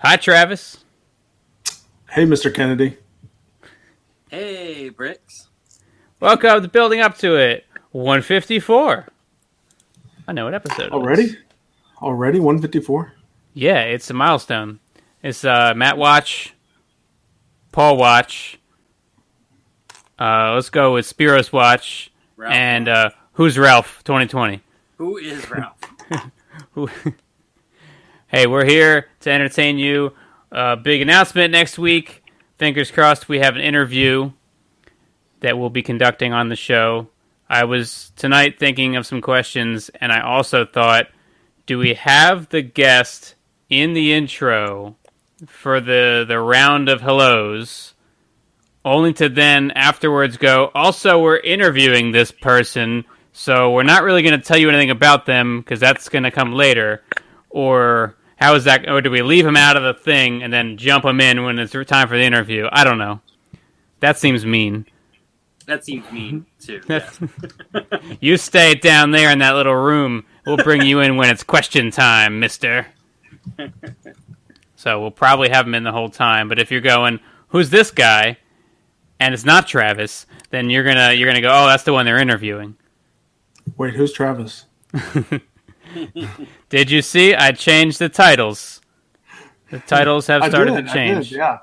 Hi, Travis. Hey, Mr. Kennedy. Hey, Bricks. Welcome to Building Up to It. 154. I know what episode Already? is. Already 154? Yeah, it's a milestone. It's uh, Matt Watch, Paul Watch. Uh, let's go with Spiros Watch Ralph. and uh, Who's Ralph 2020. Who is Ralph? Who- hey, we're here to entertain you. Uh, big announcement next week. Fingers crossed we have an interview that we'll be conducting on the show. I was tonight thinking of some questions, and I also thought, do we have the guest in the intro for the the round of hellos? Only to then afterwards go. Also, we're interviewing this person, so we're not really going to tell you anything about them because that's going to come later. Or how is that? Or do we leave him out of the thing and then jump him in when it's time for the interview? I don't know. That seems mean. That seems mean too. Yeah. You stay down there in that little room. We'll bring you in when it's question time, mister. So we'll probably have him in the whole time. But if you're going, who's this guy? And it's not Travis, then you're gonna you're gonna go, oh, that's the one they're interviewing. Wait, who's Travis? Did you see? I changed the titles. The titles have started did, to I change. did, yeah.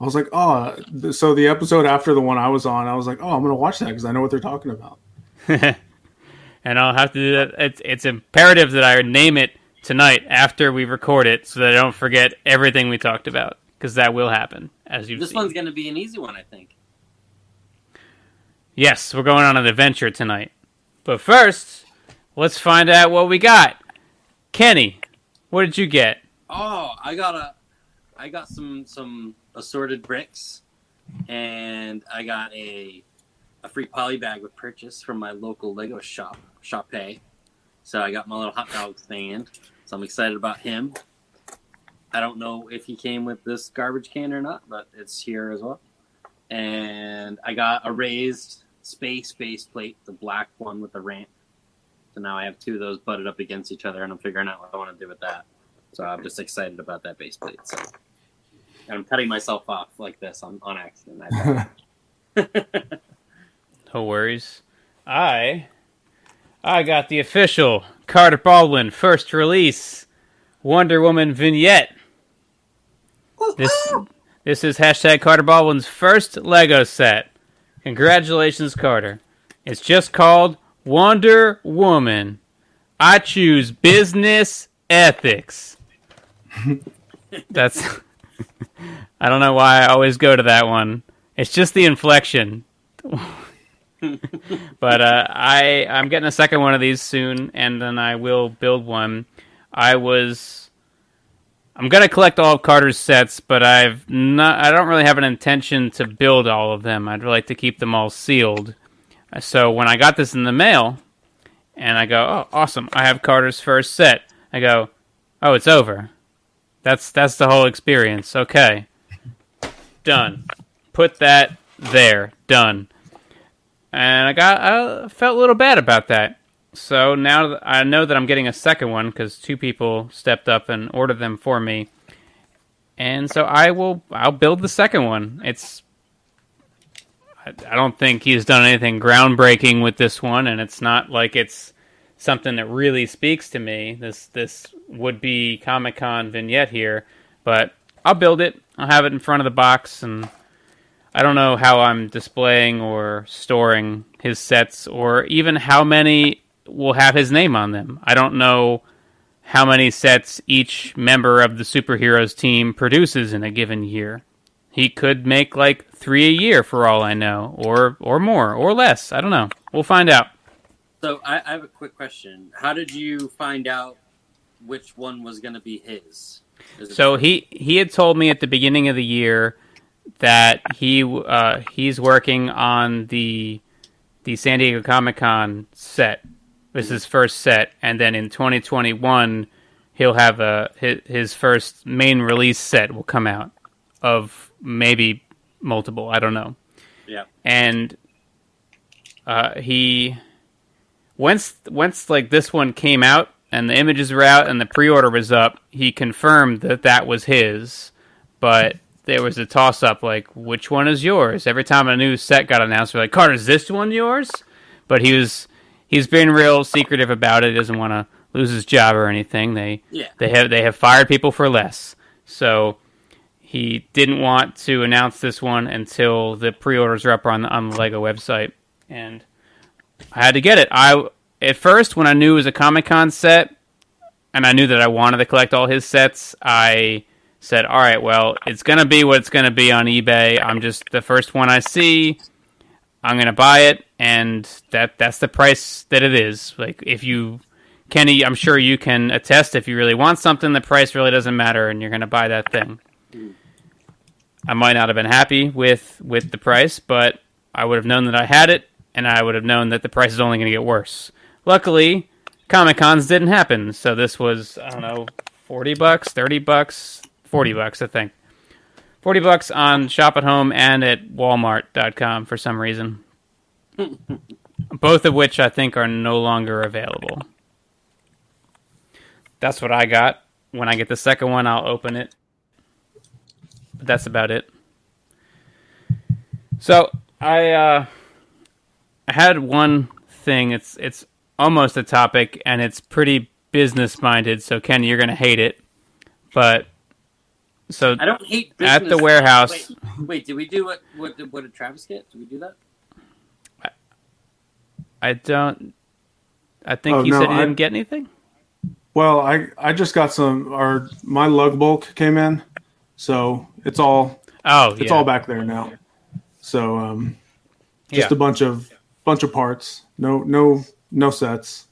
I was like, oh, so the episode after the one I was on, I was like, oh, I'm going to watch that because I know what they're talking about. and I'll have to do that. It's, it's imperative that I name it tonight after we record it, so that I don't forget everything we talked about, because that will happen. As you, This one's gonna be an easy one, I think. yes, we're going on an adventure tonight. But first, let's find out what we got. Kenny, what did you get? Oh, I got a, I got some some assorted bricks, and I got a a free poly bag with purchase from my local Lego shop, Shop Pay. So I got my little hot dog stand. So I'm excited about him. I don't know if he came with this garbage can or not, but it's here as well. And I got a raised space base plate, the black one with the ramp. So now I have two of those butted up against each other, and I'm figuring out what I want to do with that. So I'm just excited about that base plate. So and I'm cutting myself off like this on, on accident. I No worries. I I got the official Carter Baldwin first release Wonder Woman vignette. This this is hashtag Carter Baldwin's first Lego set. Congratulations, Carter. It's just called Wonder Woman. I choose business ethics. That's I don't know why I always go to that one. It's just the inflection. but uh, I I'm getting a second one of these soon, and then I will build one. I was I'm gonna collect all of Carter's sets, but I've not. I don't really have an intention to build all of them. I'd like to keep them all sealed. So when I got this in the mail, and I go, "Oh, awesome! I have Carter's first set." I go, "Oh, it's over." That's that's the whole experience. Okay, done. Put that there. Done and I got I felt a little bad about that. So now I know that I'm getting a second one because two people stepped up and ordered them for me, and so I will I'll build the second one. It's I, don't think he's done anything groundbreaking with this one, and it's not like it's something that really speaks to me. This this would be Comic Con vignette here, but I'll build it. I'll have it in front of the box and. I don't know how I'm displaying or storing his sets or even how many will have his name on them. I don't know how many sets each member of the superheroes team produces in a given year. He could make like 3 a year for all I know or or more or less. I don't know. We'll find out. So I, I have a quick question. How did you find out which one was going to be his? So he he had told me at the beginning of the year that he uh, he's working on the the San Diego Comic Con set. This is his first set, and then in 2021 he'll have a his, his first main release set will come out of maybe multiple. I don't know. yeah. And uh, he once once like this one came out and the images were out and the pre-order was up, he confirmed that that was his. But there was a toss-up, like which one is yours? Every time a new set got announced, we're like, Carter, is this one yours? But he was he's been real secretive about it. He doesn't want to lose his job or anything. They Yeah. they have they have fired people for less. So he didn't want to announce this one until the pre-orders were up on the, on the Lego website, and I had to get it. I at first when I knew it was a Comic Con set, and I knew that I wanted to collect all his sets, I said, "All right, well, it's gonna be what it's gonna be on eBay. I'm just the first one I see. I'm gonna buy it, and that that's the price that it is. Like if you." Kenny, I'm sure you can attest if you really want something, the price really doesn't matter, and you're going to buy that thing. Mm. I might not have been happy with with the price, but I would have known that I had it, and I would have known that the price is only going to get worse. Luckily, Comic Cons didn't happen, so this was I don't know, forty bucks, thirty bucks, forty bucks, I think. Forty bucks on Shop at Home and at Walmart.com for some reason. Both of which I think are no longer available. That's what I got. When I get the second one, I'll open it. But that's about it. So I uh, I had one thing. It's it's almost a topic, and it's pretty business minded. So Ken, you're gonna hate it. But so I don't hate business. At the warehouse. Wait, wait, did we do what? What did, what did Travis get? Did we do that? I don't. I think Oh, you no, said you I- didn't get anything. Well, I I just got some. Our my LUGBulk came in, so it's all Oh, it's yeah. all back there now. So um, just Yeah. a bunch of bunch of parts. No no no sets.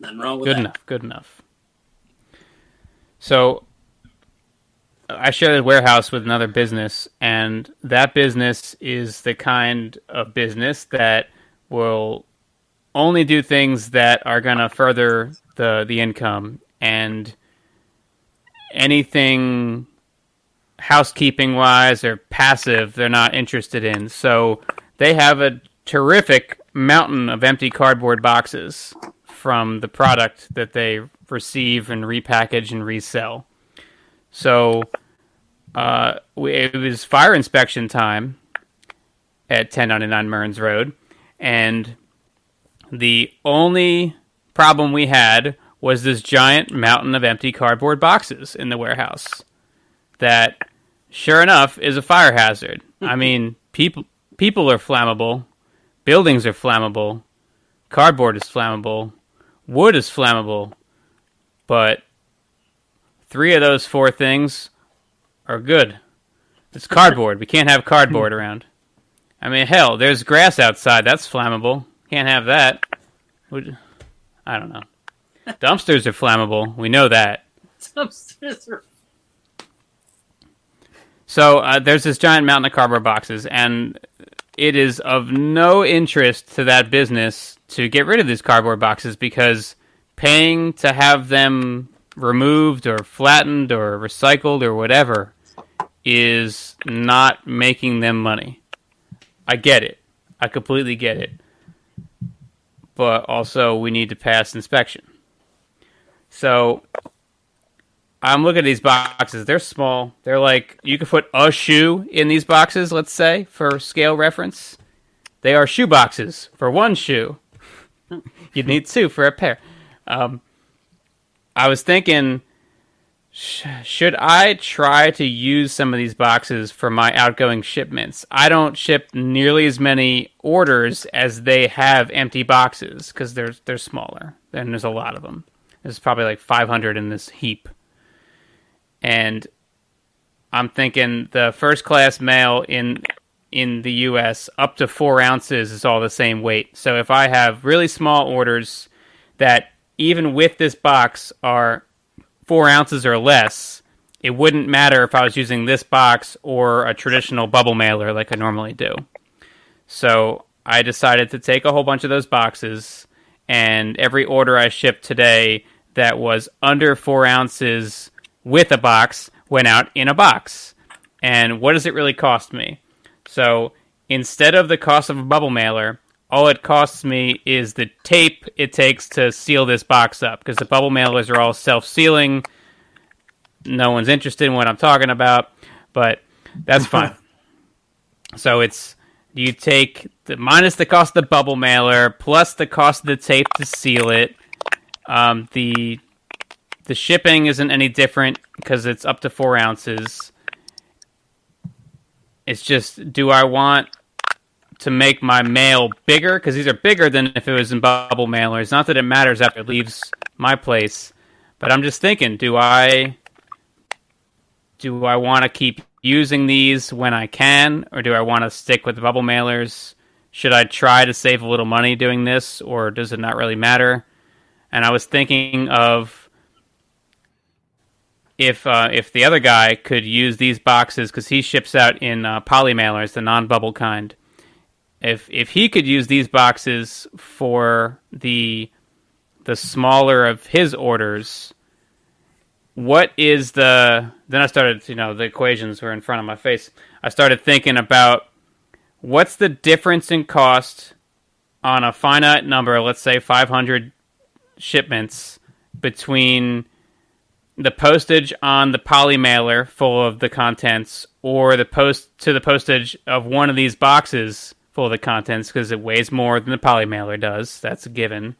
Nothing wrong with good that. enough. Good enough. So I share the warehouse with another business, and that business is the kind of business that will only do things that are going to further the the income and anything housekeeping wise or passive they're not interested in. So they have a terrific mountain of empty cardboard boxes from the product that they receive and repackage and resell. So uh, we, it was fire inspection time at 1099 Mearns Road, and the only problem we had was this giant mountain of empty cardboard boxes in the warehouse. That, sure enough, is a fire hazard. I mean, people people are flammable, buildings are flammable, cardboard is flammable, wood is flammable, but three of those four things are good. It's cardboard. we can't have cardboard around. I mean, hell, there's grass outside. That's flammable. Can't have that. Would- I don't know. Dumpsters are flammable. We know that. Dumpsters are- So uh, there's this giant mountain of cardboard boxes, and it is of no interest to that business to get rid of these cardboard boxes because paying to have them removed or flattened or recycled or whatever is not making them money. I get it. I completely get it. But also, we need to pass inspection. So I'm looking at these boxes. They're small. They're like you could put a shoe in these boxes. Let's say for scale reference, they are shoe boxes for one shoe. You'd need two for a pair. Um, I was thinking, sh- should I try to use some of these boxes for my outgoing shipments? I don't ship nearly as many orders as they have empty boxes because they're they're smaller. And there's a lot of them. There's probably like 500 in this heap and I'm thinking the first class mail in in the U.S. up to four ounces is all the same weight. So if I have really small orders that even with this box are four ounces or less, it wouldn't matter if I was using this box or a traditional bubble mailer like I normally do. So I decided to take a whole bunch of those boxes, and every order I shipped today that was under four ounces with a box went out in a box. And what does it really cost me? So instead of the cost of a bubble mailer, all it costs me is the tape it takes to seal this box up because the bubble mailers are all self-sealing. No one's interested in what I'm talking about, but that's fine. so it's you take the minus the cost of the bubble mailer plus the cost of the tape to seal it. Um, the the shipping isn't any different because it's up to four ounces. It's just, do I want to make my mail bigger? Because these are bigger than if it was in bubble mailers. Not that it matters after it leaves my place, but I'm just thinking, do I do I want to keep using these when I can, or do I want to stick with bubble mailers? Should I try to save a little money doing this, or does it not really matter? And I was thinking of if uh, if the other guy could use these boxes because he ships out in uh, poly mailers, the non-bubble kind. If if he could use these boxes for the the smaller of his orders, what is the? Then I started, you know, the equations were in front of my face. I started thinking about what's the difference in cost on a finite number, let's say 500 shipments between the postage on the poly mailer full of the contents or the post to the postage of one of these boxes full of the contents because it weighs more than the poly mailer does. That's a given.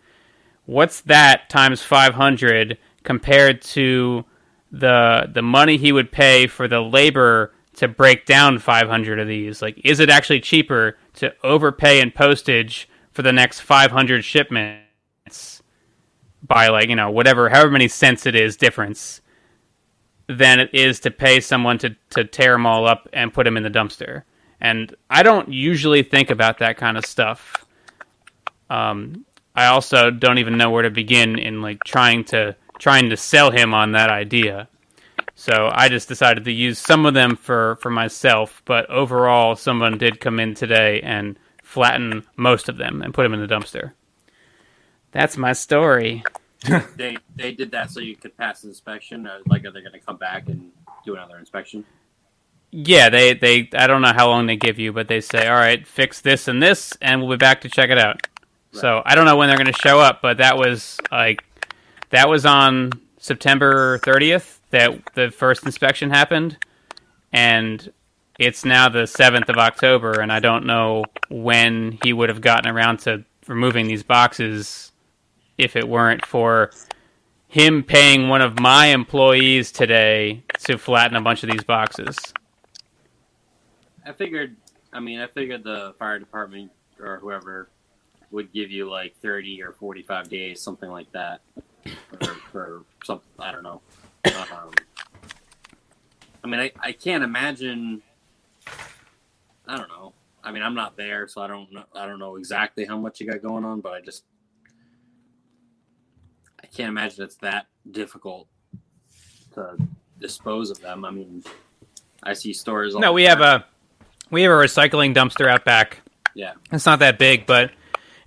What's that times 500 compared to the the money he would pay for the labor to break down 500 of these? Like is it actually cheaper to overpay in postage for the next 500 shipments? By like you know whatever however many cents it is difference than it is to pay someone to to tear them all up and put them in the dumpster. And I don't usually think about that kind of stuff. Um, I also don't even know where to begin in like trying to trying to sell him on that idea. So I just decided to use some of them for for myself, but overall someone did come in today and flatten most of them and put them in the dumpster. That's my story. they they did that so you could pass inspection. Like, are they going to come back and do another inspection? Yeah, they they I don't know how long they give you, but they say, all right, fix this and this, and we'll be back to check it out. Right. So I don't know when they're going to show up, but that was like that was on September 30th that the first inspection happened, and it's now the 7th of October, and I don't know when he would have gotten around to removing these boxes if it weren't for him paying one of my employees today to flatten a bunch of these boxes. I figured, I mean, I figured the fire department or whoever would give you like 30 or 45 days, something like that, for, for something, I don't know. Um, I mean, I, I can't imagine, I don't know. I mean, I'm not there, so I don't know. I don't know exactly how much you got going on, but I just can't imagine it's that difficult to dispose of them. I mean, I see stores. no, we have a we have a recycling dumpster out back. Yeah, it's not that big, but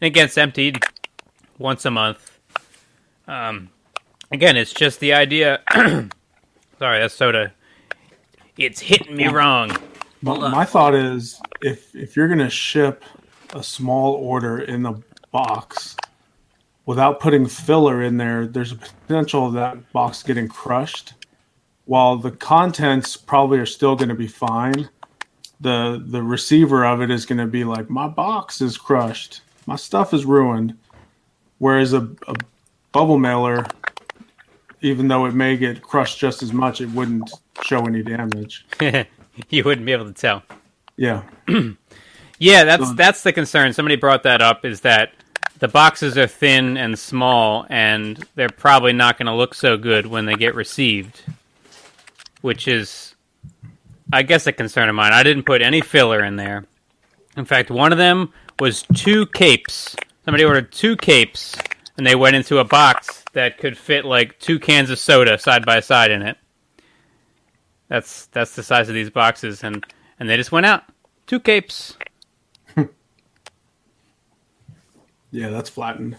it gets emptied once a month. Um, again, it's just the idea. Sorry, that's soda. It's hitting me wrong. My, my thought is, if if you're gonna ship a small order in the box, without putting filler in there, there's a potential of that box getting crushed. While the contents probably are still going to be fine, the the receiver of it is going to be like, my box is crushed, my stuff is ruined. Whereas a, a bubble mailer, even though it may get crushed just as much, it wouldn't show any damage. you wouldn't be able to tell. Yeah. yeah, that's so, that's the concern. Somebody brought that up. Is that the boxes are thin and small, and they're probably not going to look so good when they get received, which is, I guess, a concern of mine. I didn't put any filler in there. In fact, one of them was two capes. Somebody ordered two capes, and they went into a box that could fit like two cans of soda side by side in it. That's that's the size of these boxes, and and they just went out two capes. Yeah, that's flattened.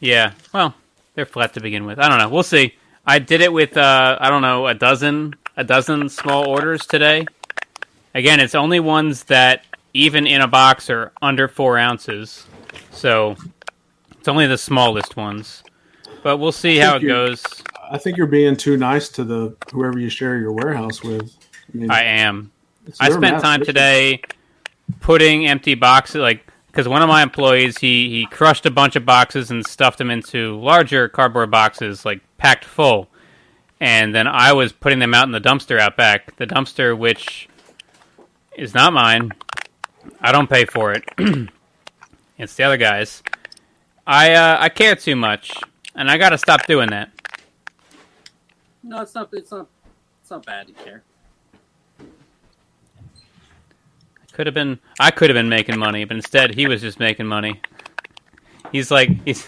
yeah, well, they're flat to begin with. I don't know. We'll see. I did it with uh, I don't know a dozen a dozen small orders today. Again, it's only ones that even in a box are under four ounces. So it's only the smallest ones. But we'll see how it goes. I think you're being too nice to the whoever you share your warehouse with. I mean, I am. I spent time today putting empty boxes, like because one of my employees he he crushed a bunch of boxes and stuffed them into larger cardboard boxes, like packed full, and then I was putting them out in the dumpster out back. The dumpster, which is not mine, I don't pay for it. it's the other guys. I uh, I care too much, and I got to stop doing that. No, it's not. It's not. It's not bad to care. Could have been I could have been making money, but instead he was just making money. He's like he's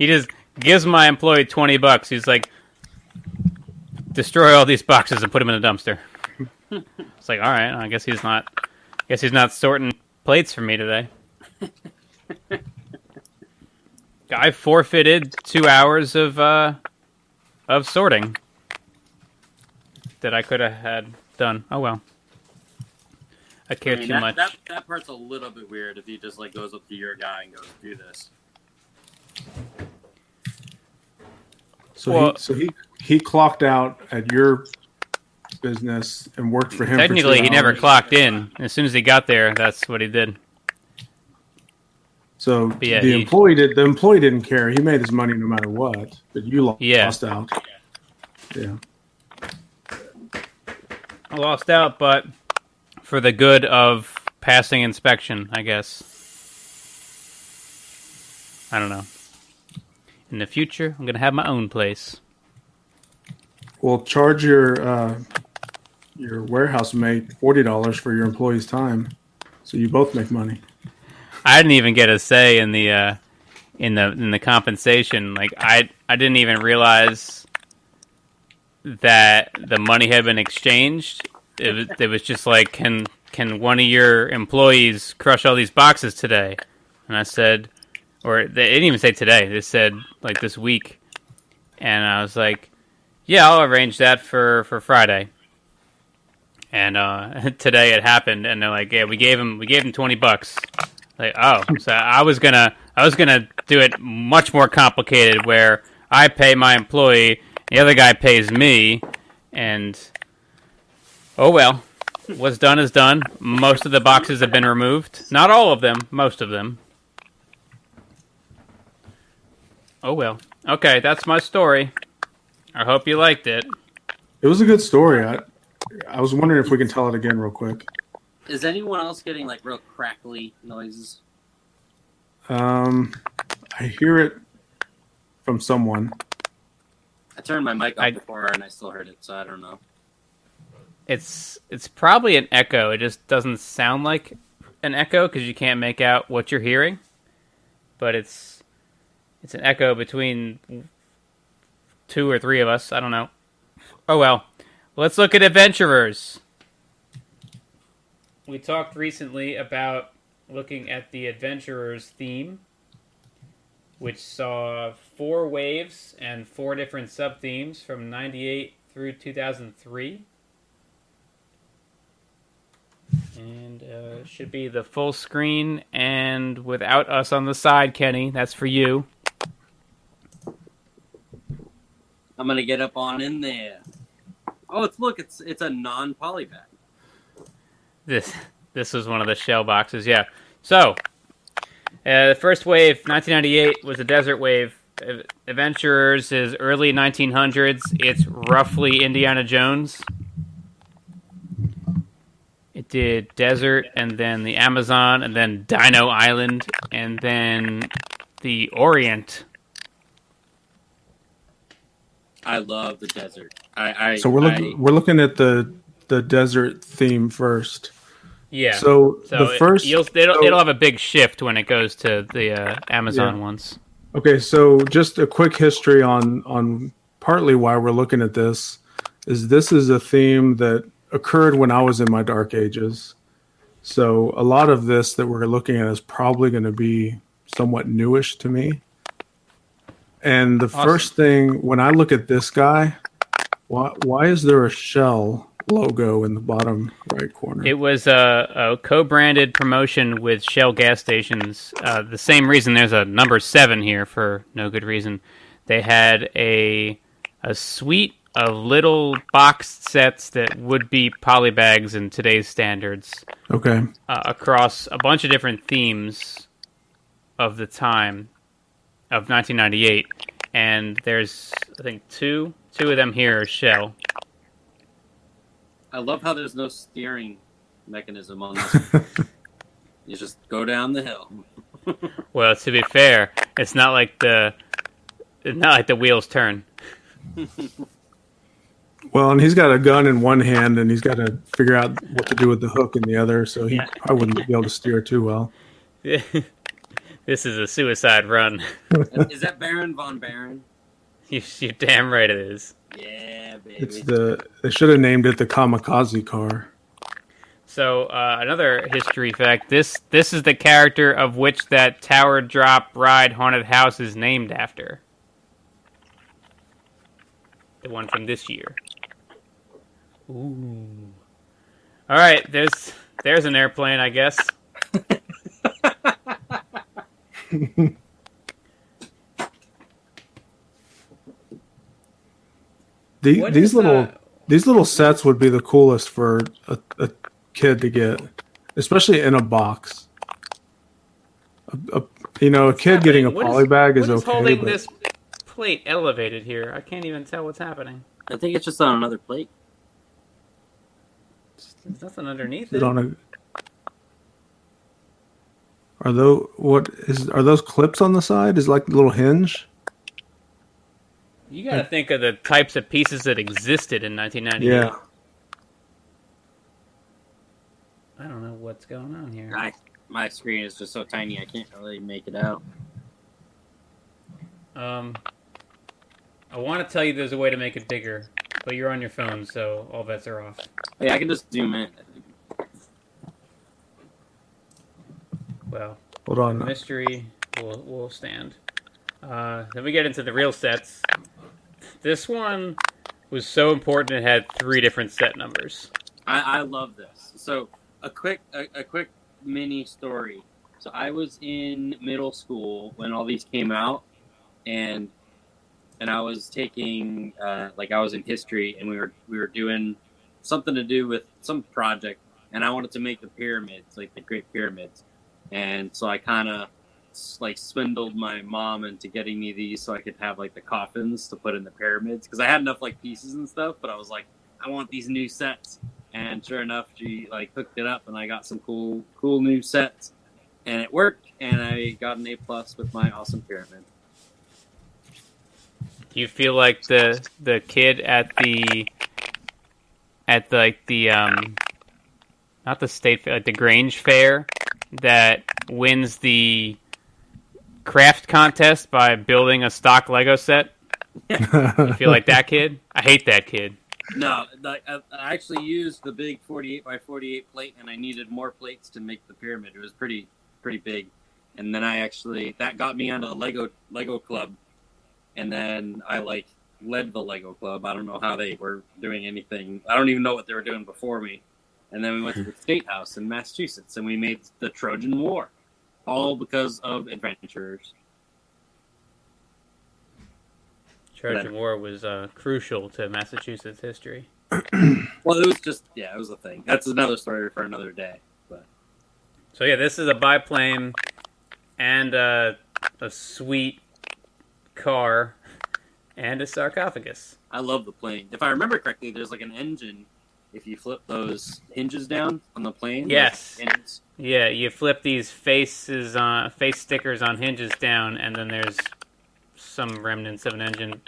he just gives my employee twenty bucks. He's like destroy all these boxes and put them in a dumpster. it's like, all right, I guess he's not I guess he's not sorting plates for me today. I forfeited two hours of uh of sorting that I could have had done. Oh well. I care I mean, too that, much. That, that part's a little bit weird if he just like goes up to your guy and goes, "Do this." So Well- he so he he clocked out at your business and worked for him. for Technically, he never clocked in. As soon as he got there, that's what he did. So yeah, the he- employee did. The employee didn't care. He made his money no matter what. But you lost Yeah. out. Yeah. I lost out, but for the good of passing inspection, I guess. I don't know. In the future, I'm gonna have my own place. Well, charge your uh, your warehouse mate forty dollars for your employee's time, so you both make money. I didn't even get a say in the uh, in the in the compensation. Like I I didn't even realize that the money had been exchanged. It it was just like, can can one of your employees crush all these boxes today? And I said, or they didn't even say today. They said like this week, and I was like, yeah, I'll arrange that for for Friday. And uh, today it happened, and they're like, yeah, we gave him we gave him twenty bucks. Like, oh, so I was gonna, I was gonna do it much more complicated, where I pay my employee, the other guy pays me, and oh well, what's done is done. Most of the boxes have been removed, not all of them, most of them. Oh well, okay, that's my story. I hope you liked it. It was a good story. I I was wondering if we can tell it again real quick. Is anyone else getting like real crackly noises? Um, I hear it from someone. I turned my mic off I- before and I still heard it, so I don't know. It's it's probably an echo. It just doesn't sound like an echo because you can't make out what you're hearing. But it's it's an echo between two or three of us. I don't know. Oh well. Let's look at adventurers. We talked recently about looking at the adventurers theme, which saw four waves and four different sub themes from '98 through 2003 and uh, should be the full screen and without us on the side, Kenny. That's for you. I'm gonna get up on in there. Oh, it's look, it's it's a non-poly bag. This this was one of the shell boxes. Yeah. So uh, the first wave, 1998, was a desert wave. Adventurers is early 1900s. It's roughly Indiana Jones. It did desert, and then the Amazon, and then Dino Island, and then the Orient. I love the desert. I, I So we're looking I- we're looking at the the desert theme first. Yeah. So, So the it- first you'll, it'll, so- it'll have a big shift when it goes to the uh, Amazon Yeah. ones. Okay, so just a quick history on on partly why we're looking at this is this is a theme that occurred when I was in my dark ages. So a lot of this that we're looking at is probably going to be somewhat newish to me. And the Awesome. first thing when I look at this guy, why why is there a shell logo in the bottom right corner. It was a, a co-branded promotion with Shell gas stations. Uh, the same reason there's a number seven here for no good reason. They had a a suite of little boxed sets that would be polybags in today's standards okay. uh, across a bunch of different themes of the time of 1998. And there's I think two two of them here are Shell. I love how there's no steering mechanism on this. you just go down the hill. Well, to be fair, it's not like the it's not like the wheels turn. Well, and he's got a gun in one hand, and he's got to figure out what to do with the hook in the other. So he Yeah. probably wouldn't be able to steer too well. this is a suicide run. Is that Baron von Barron? you, you're damn right it is. Yeah, baby. It's the they should have named it the kamikaze car. So uh, another history fact: this this is the character of which that tower drop ride haunted house is named after. The one from this year. Ooh. All right, there's there's an airplane, I guess. The, these little uh, these little sets would be the coolest for a, a kid to get, especially in a box. A, a, you know, a kid getting a What is- polybag is what is okay. holding but this plate elevated here? I can't even tell what's happening. I think it's just on another plate. There's nothing underneath is it. it on a, are those what is are those clips on the side? Is it like a little hinge? You got to think of the types of pieces that existed in 1998. Yeah. I don't know what's going on here. I, my screen is just so tiny I can't really make it out. Um, I want to tell you there's a way to make it bigger, but you're on your phone, so all bets are off. Yeah, I can just zoom in. Well, Hold on. mystery will will stand. Uh, then we get into the real sets. This one was so important it had three different set numbers. I, I love this. So a quick a, a quick mini story. So I was in middle school when all these came out, and and I was taking uh, like I was in history, and we were we were doing something to do with some project, and I wanted to make the pyramids, like the Great Pyramids, and so I kind of like swindled my mom into getting me these so I could have like the coffins to put in the pyramids because I had enough like pieces and stuff, but I was like, I want these new sets. And sure enough she like hooked it up and i got some cool cool new sets and it worked and i got an a plus with my awesome pyramid Do you feel like the the kid at the at the, like the um not the state fair, like the Grange fair that wins the craft contest by building a stock Lego set? You feel like that kid? I hate that kid. no I, I actually used the big 48 by 48 plate and i needed more plates to make the pyramid it was pretty pretty big and then i actually that got me onto the lego lego club and then i like led the lego club. I don't know how they were doing anything. I don't even know what they were doing before me. And then we went to the state house in massachusetts and we made the trojan war all because of adventurers Trojan War was uh, crucial to Massachusetts history. well it was just yeah it was a thing. That's another story for another day but. So yeah, this is a biplane and a, a sweet car and a sarcophagus. I love the plane. If I remember correctly, there's like an engine. If you flip those hinges down on the plane, Yes. ends. Yeah, you flip these faces on face stickers on hinges down, and then there's some remnants of an engine.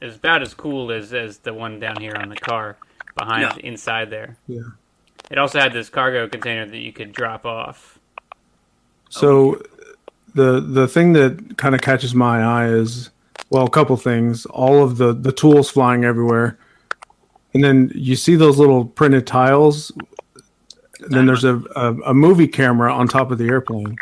It's about as cool as as the one down here on the car behind Yeah. inside there. Yeah. It also had this cargo container that you could drop off. So the the thing that kind of catches my eye is well, a couple things. All of the the tools flying everywhere, and then you see those little printed tiles. And then there's a, a a movie camera on top of the airplane.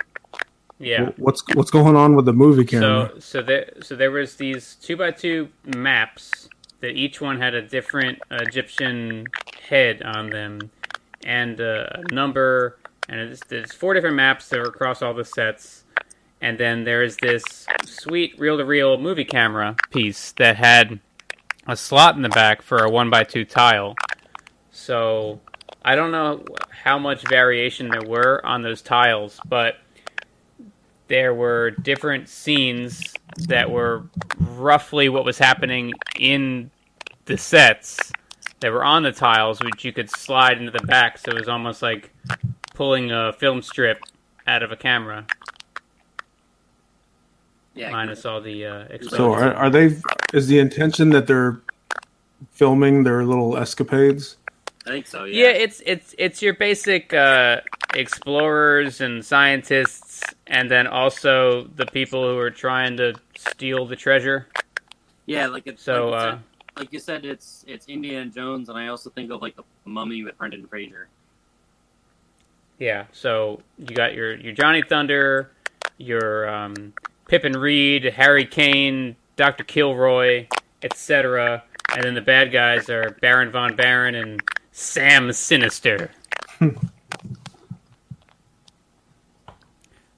Yeah. What's what's going on with the movie camera? So so there so there was these two by two maps that each one had a different Egyptian head on them, and a number, and it's, there's four different maps that are across all the sets. And then there's this sweet reel-to-reel movie camera piece that had a slot in the back for a one by two tile. So I don't know how much variation there were on those tiles, but there were different scenes that were roughly what was happening in the sets that were on the tiles, which you could slide into the back. So it was almost like pulling a film strip out of a camera, Yeah, minus all the uh, So are, are they? Is the intention that they're filming their little escapades? I think so. Yeah, Yeah. it's it's it's your basic uh, explorers and scientists, and then also the people who are trying to steal the treasure. Yeah, like it's So, like, you uh, said, like you said, it's it's Indiana Jones, and I also think of like the Mummy with Brendan Fraser. Yeah, so you got your your Johnny Thunder, your um, Pippin Reed, Harry Cane, Doctor Kilroy, etc., and then the bad guys are Baron von Barron and Sam Sinister,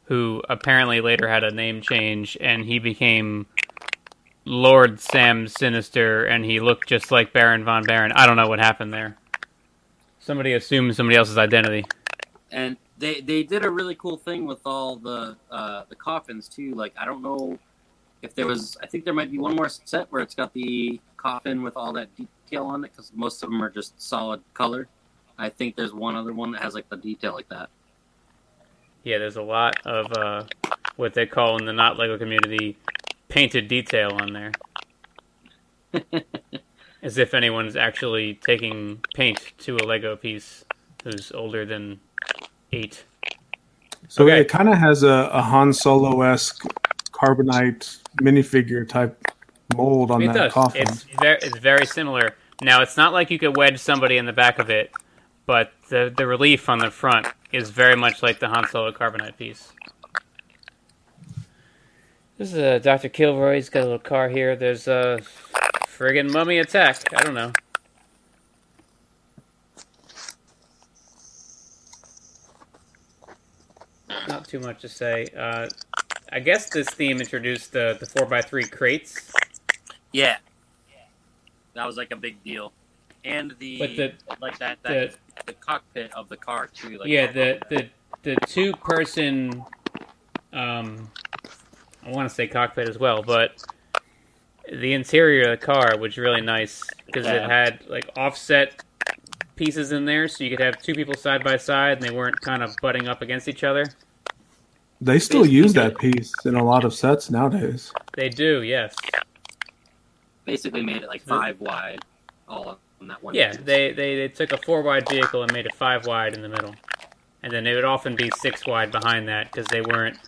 who apparently later had a name change and he became Lord Sam Sinister, and he looked just like Baron von Barron. I don't know what happened there. Somebody assumed somebody else's identity. and they they did a really cool thing with all the uh, the coffins too. Like I don't know if there was. I think there might be one more set where it's got the coffin with all that detail on it because most of them are just solid color. I think there's one other one that has like the detail like that. Yeah, there's a lot of uh, what they call in the not Lego community painted detail on there. As if anyone's actually taking paint to a Lego piece who's older than eight. So Okay. it kind of has a, a Han Solo esque carbonite minifigure type mold on it that does. coffin. It's very, it's very similar. Now, it's not like you could wedge somebody in the back of it, but the the relief on the front is very much like the Han Solo carbonite piece. This is uh, a Dr. Kilroy. He's got a little car here. There's a friggin' mummy attack. I don't know. Not too much to say. Uh, I guess this theme introduced the the four x three crates. Yeah, that was like a big deal, and the, But the- like that, the that the cockpit of the car too. Like yeah, the the the two person, um, I want to say cockpit as well, but the interior of the car was really nice because it had like offset pieces in there, so you could have two people side by side and they weren't kind of butting up against each other. They still use that piece in a lot of sets nowadays. They do, yes. basically made it like five wide, all on that one. Yeah, piece. they, they they took a four wide vehicle and made it five wide in the middle, and then it would often be six wide behind that because they weren't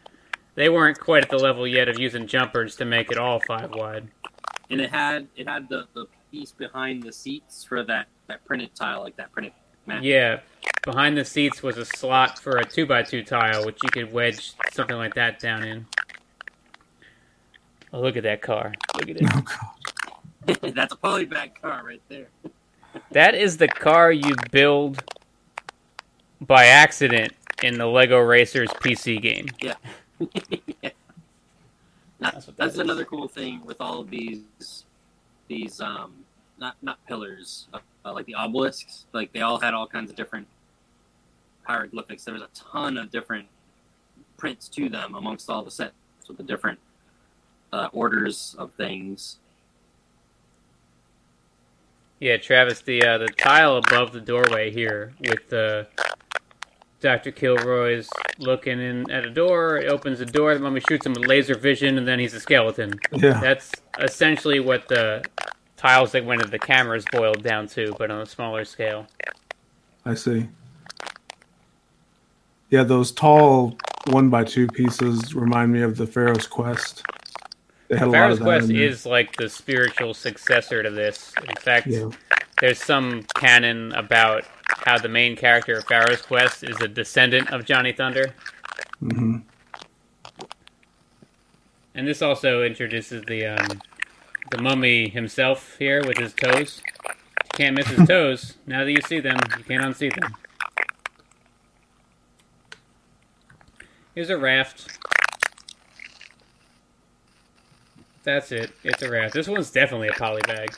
they weren't quite at the level yet of using jumpers to make it all five wide. and it had it had the, the piece behind the seats for that that printed tile, like that printed map. Yeah, behind the seats was a slot for a two by two tile, which you could wedge something like that down in. Oh, look at that car! Look at it. Oh god. That's a polybag car right there. That is the car you build by accident in the Lego Racers PC game. Yeah. That's That's, what that is. another cool thing with all of these these um not not pillars uh, like the obelisks like they all had all kinds of different hieroglyphics there was a ton of different prints to them amongst all the sets with the different uh, orders of things Yeah, Travis, the uh, the tile above the doorway here with the Dr. Kilroy's looking in at a door. It opens the door. The mummy shoots him with laser vision, and then he's a skeleton. Yeah. That's essentially what the tiles that went into the cameras boiled down to, but on a smaller scale. I see. Yeah, those tall one by two pieces remind me of the Pharaoh's Quest. They had Pharaoh's Quest is like the spiritual successor to this. In fact, Yeah. there's some canon about how the main character of Pharaoh's Quest is a descendant of Johnny Thunder. Mm-hmm. And this also introduces the um, the mummy himself here with his toes. Can't miss his toes. Now that you see them, you can't unsee them. Here's a raft. That's it. It's a raft. This one's definitely a poly bag.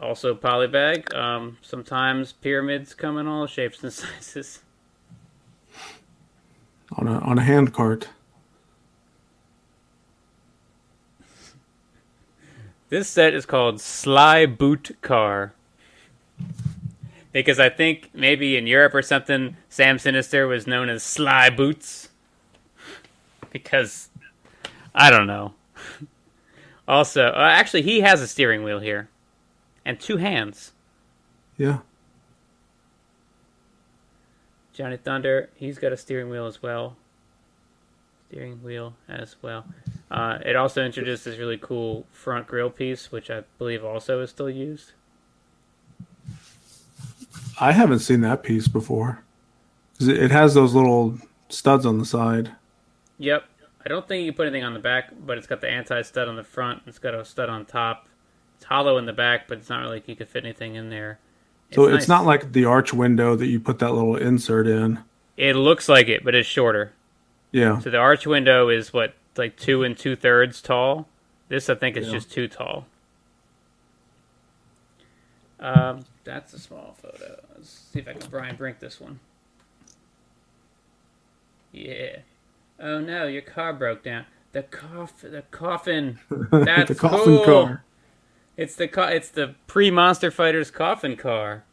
Also poly bag. Um, sometimes pyramids come in all shapes and sizes. On a on a hand cart. This set is called Sly Boot Car. Because I think maybe in Europe or something, Sam Sinister was known as Sly Boots. Because I don't know. Also, uh, actually, he has a steering wheel here and two hands. Yeah. Johnny Thunder, he's got a steering wheel as well. Steering wheel as well. Uh, it also introduced this really cool front grill piece, which I believe also is still used. I haven't seen that piece before. It has those little studs on the side. Yep. I don't think you can put anything on the back, but it's got the anti stud on the front. It's got a stud on top. It's hollow in the back, but it's not really like you could fit anything in there. So it's, nice. not like the arch window that you put that little insert in. It looks like it, but it's shorter. Yeah. So the arch window is what, like two and two thirds tall. This I think is Yeah. just too tall. Um, that's a small photo. Let's see if I can Brian Brink this one. Yeah. Oh no, your car broke down. The coff, the coffin. That's the coffin cool. car. It's the co- it's the pre Monster Fighters coffin car.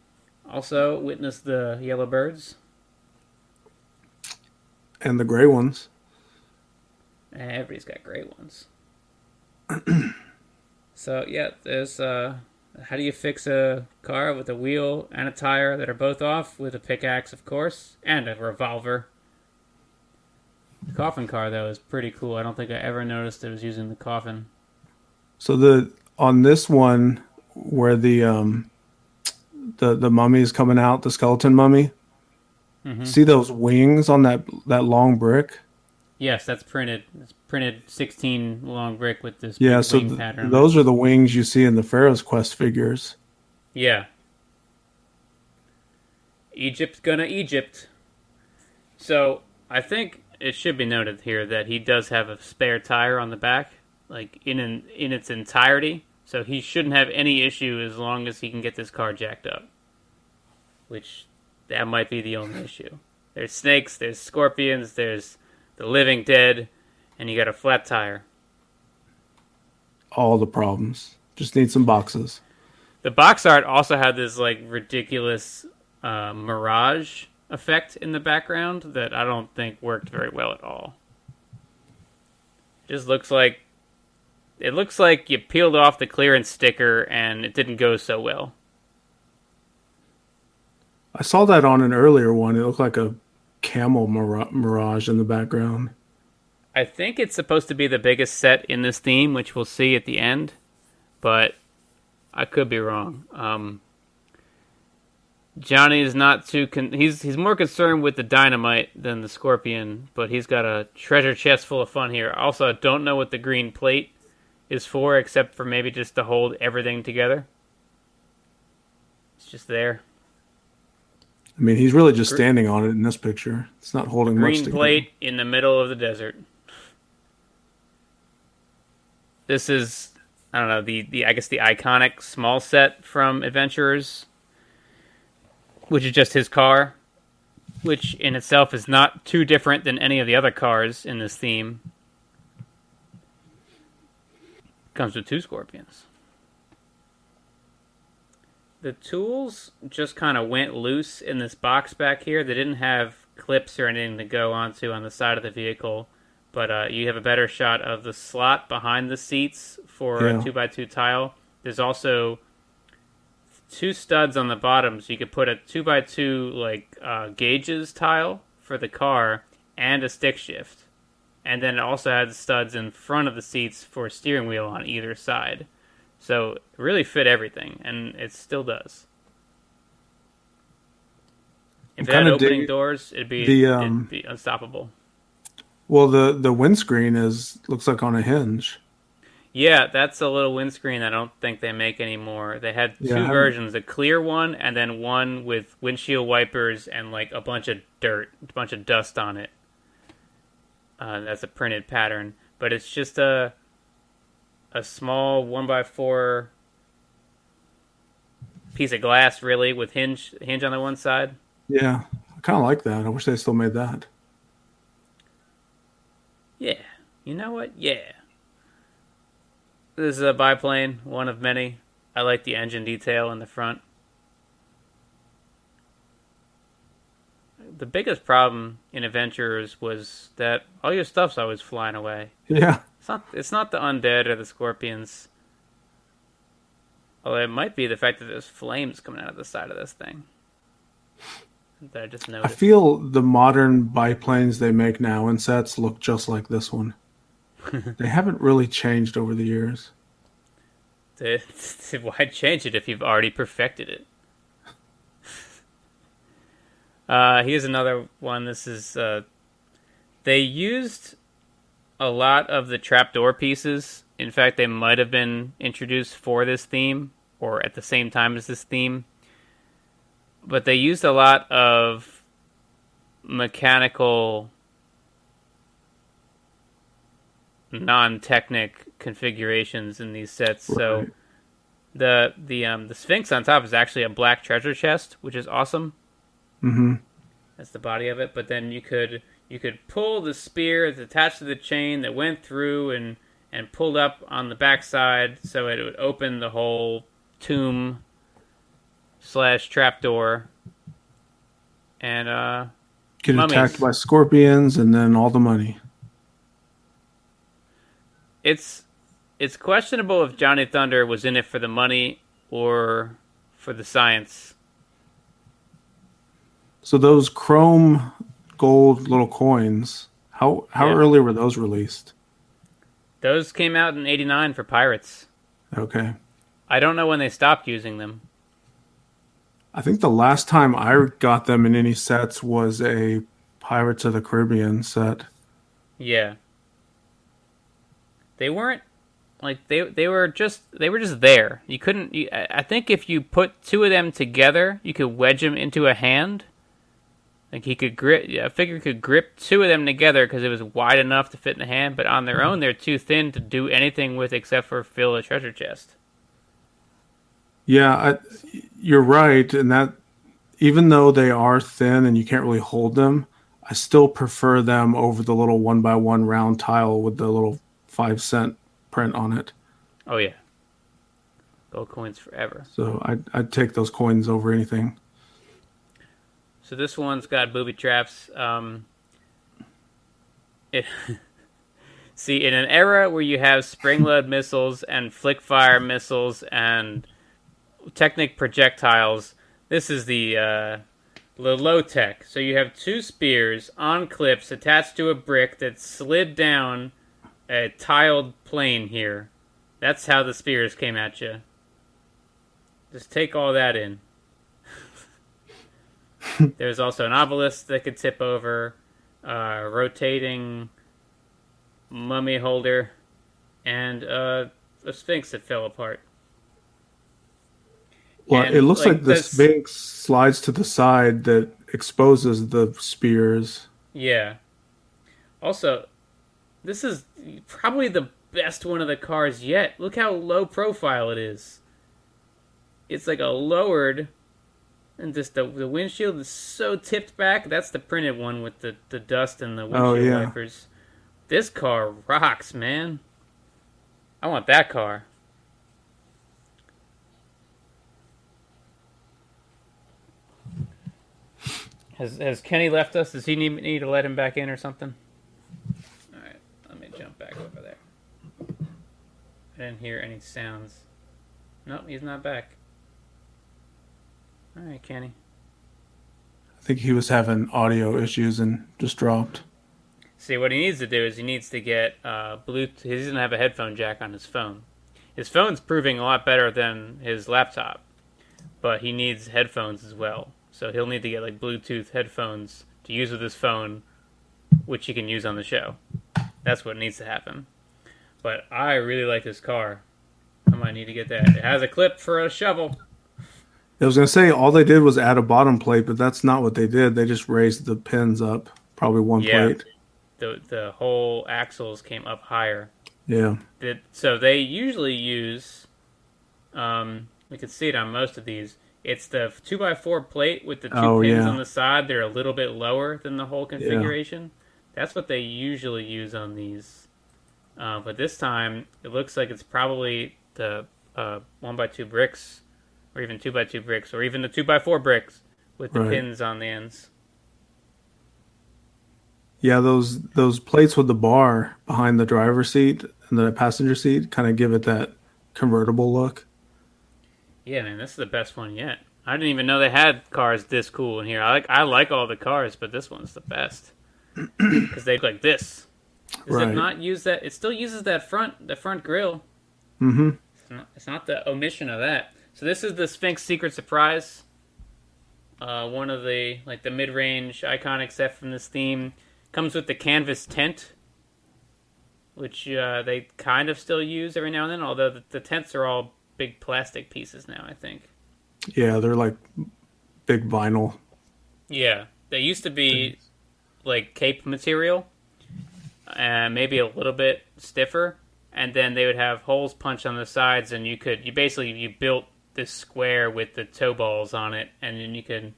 Also, witness the yellow birds. And the gray ones. Everybody's got gray ones. so yeah, there's uh, how do you fix a car with a wheel and a tire that are both off with a pickaxe, of course, and a revolver. The coffin car though is pretty cool. I don't think I ever noticed it was using the coffin. So the on this one where the um the the mummy is coming out, the skeleton mummy. Mhm. See those wings on that that long brick? Yes, that's printed. It's printed 16 long brick with this Yeah, so wing th- pattern. those are the wings you see in the Pharaoh's Quest figures. Yeah. Egypt gonna Egypt. So I think it should be noted here that he does have a spare tire on the back, like in an, in its entirety. So he shouldn't have any issue as long as he can get this car jacked up. Which that might be the only issue. There's snakes, there's scorpions, there's the living dead, and you got a flat tire. All the problems. Just need some boxes. The box art also had this like ridiculous uh, mirage effect in the background that I don't think worked very well at all. Just looks like it looks like you peeled off the clearance sticker and it didn't go so well. I saw that on an earlier one. It looked like a camel mira- mirage in the background. I think it's supposed to be the biggest set in this theme, which we'll see at the end, but I could be wrong. Um, Johnny is not too con- he's he's more concerned with the dynamite than the scorpion, but he's got a treasure chest full of fun here. Also, I don't know what the green plate is for, except for maybe just to hold everything together. It's just there. I mean, he's really just standing on it in this picture. It's not holding much Green plate in the middle of the desert. This is I don't know the the I guess the iconic small set from Adventurers, which is just his car, which in itself is not too different than any of the other cars in this theme. Comes with two scorpions. The tools just kind of went loose in this box back here. They didn't have clips or anything to go onto on the side of the vehicle, but uh, you have a better shot of the slot behind the seats for Yeah. a two by two tile. There's also two studs on the bottom, so you could put a two by two like uh, gauges tile for the car and a stick shift, and then it also had studs in front of the seats for a steering wheel on either side. So it really fit everything, and it still does. If I'm it had opening dig- doors, it'd be, the, um, it'd be unstoppable. Well, the the windscreen is looks like on a hinge. Yeah, that's a little windscreen I don't think they make anymore. They had two Yeah, versions, a clear one and then one with windshield wipers and like a bunch of dirt, a bunch of dust on it. Uh, that's a printed pattern, but it's just a a small one by four piece of glass, really, with hinge hinge on the one side. Yeah, I kind of like that. I wish they still made that. Yeah, you know what? Yeah. This is a biplane, one of many. I like the engine detail in the front. The biggest problem in Adventurers was that all your stuff's always flying away. Yeah, It's not. It's not the undead or the scorpions. Although it might be the fact that there's flames coming out of the side of this thing. That I just I feel the modern biplanes they make now in sets look just like this one. they haven't really changed over the years. To, to- why change it if you've already perfected it? Uh, here's another one. This is uh, they used a lot of the trapdoor pieces. In fact, they might have been introduced for this theme or at the same time as this theme. But they used a lot of mechanical non-technic configurations in these sets. So the the um the Sphinx on top is actually a black treasure chest, which is awesome. hmm That's the body of it. But then you could you could pull the spear that's attached to the chain that went through and and pulled up on the backside, so it would open the whole tomb slash trapdoor. And uh, Get Mummies. attacked by scorpions and then all the money. it's it's questionable if Johnny Thunder was in it for the money or for the science. So those chrome gold little coins, how how Yeah. early were those released? Those came out in '89 for Pirates. Okay. I don't know when they stopped using them. I think the last time I got them in any sets was a Pirates of the Caribbean set. Yeah. They weren't like they they were just they were just there. You couldn't. You, I I think if you put two of them together, you could wedge them into a hand. Like he could grip. A figure could grip two of them together because it was wide enough to fit in the hand. But on their mm-hmm. own, they're too thin to do anything with except for fill a treasure chest. Yeah, I, you're right, and that even though they are thin and you can't really hold them, I still prefer them over the little one by one round tile with the little five cent print on it. Oh yeah. Gold coins forever. So I'd, I'd take those coins over anything. So this one's got booby traps. Um, it, see, in an era where you have spring load missiles and flick fire missiles and Technic projectiles, this is the uh, the low tech. So you have two spears on clips attached to a brick that slid down a tiled plane here. That's how the spears came at you. Just take all that in. There's also an obelisk that could tip over, uh, rotating mummy holder, and uh, a sphinx that fell apart. Well, And, it looks like, like, the this- Sphinx slides to the side that exposes the spears. Yeah. Also, this is probably the best one of the cars yet. Look how low profile it is. It's like a lowered, and just the the windshield is so tipped back. That's the printed one with the the dust and the oh, windshield Oh, yeah. wipers. This car rocks, man. I want that car. Has has Kenny left us? Does he need need to let him back in or something? All right, let me jump back over there. I didn't hear any sounds. Nope, he's not back. All right, Kenny. I think he was having audio issues and just dropped. See, what he needs to do is he needs to get uh, Bluetooth. He doesn't have a headphone jack on his phone. His phone's proving a lot better than his laptop, but he needs headphones as well. So he'll need to get like Bluetooth headphones to use with his phone, which he can use on the show. That's what needs to happen. but I really like this car. I might need to get that. It has a clip for a shovel. I was gonna say all they did was add a bottom plate, but that's not what they did. They just raised the pins up, probably one Yeah. plate. The the whole axles came up higher. Yeah, that so they usually use um we can see it on most of these it's the two by four plate with the two Oh, pins yeah. on the side they're a little bit lower than the whole configuration Yeah. that's what they usually use on these uh, but this time it looks like it's probably the uh, one by two bricks or even two by two bricks or even the two by four bricks with the Right. pins on the ends yeah. Those those plates with the bar behind the driver's seat and the passenger seat kind of give it that convertible look. Yeah, man, this is the best one yet. I didn't even know they had cars this cool in here. I like I like all the cars, but this one's the best because they look like this. Does Right. it not use that? It still uses that front the front grill. Mm-hmm. It's not, it's not the omission of that. So this is the Sphinx Secret Surprise. Uh, one of the like the mid range iconic set from this theme comes with the canvas tent, which uh, they kind of still use every now and then. Although the, the tents are all big plastic pieces now, I think. Yeah, they're like big vinyl. Yeah, they used to be like cape material, and maybe a little bit stiffer, and then they would have holes punched on the sides, and you could you basically you built this square with the toe balls on it, and then you can.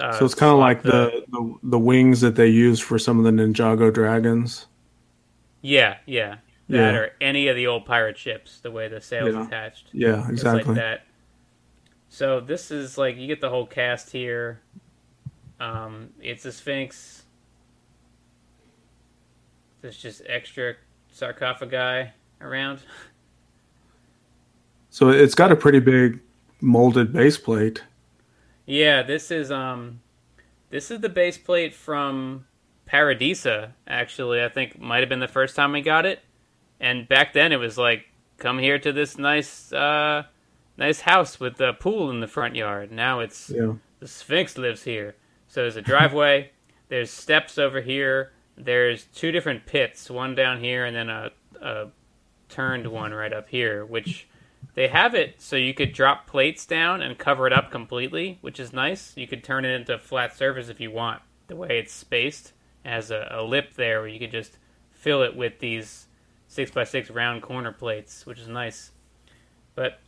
Uh, So it's kind of like the, the the wings that they use for some of the Ninjago dragons. yeah yeah that Yeah. or any of the old pirate ships the way the sails Yeah. attached Yeah, It's like exactly. that. So this is like you get the whole cast here. Um, it's a Sphinx. There's just extra sarcophagi around. So it's got a pretty big molded base plate. Yeah, this is um, this is the base plate from Paradisa. Actually, I think might have been the first time we got it, and back then it was like, come here to this nice, uh, nice house with a pool in the front yard. Now it's Yeah. the Sphinx lives here. So there's a driveway. there's steps over here. There's two different pits, one down here and then a, a turned one right up here, which they have it so you could drop plates down and cover it up completely, which is nice. You could turn it into a flat surface if you want. The way it's spaced it has a, a lip there where you could just fill it with these six by six round corner plates, which is nice. But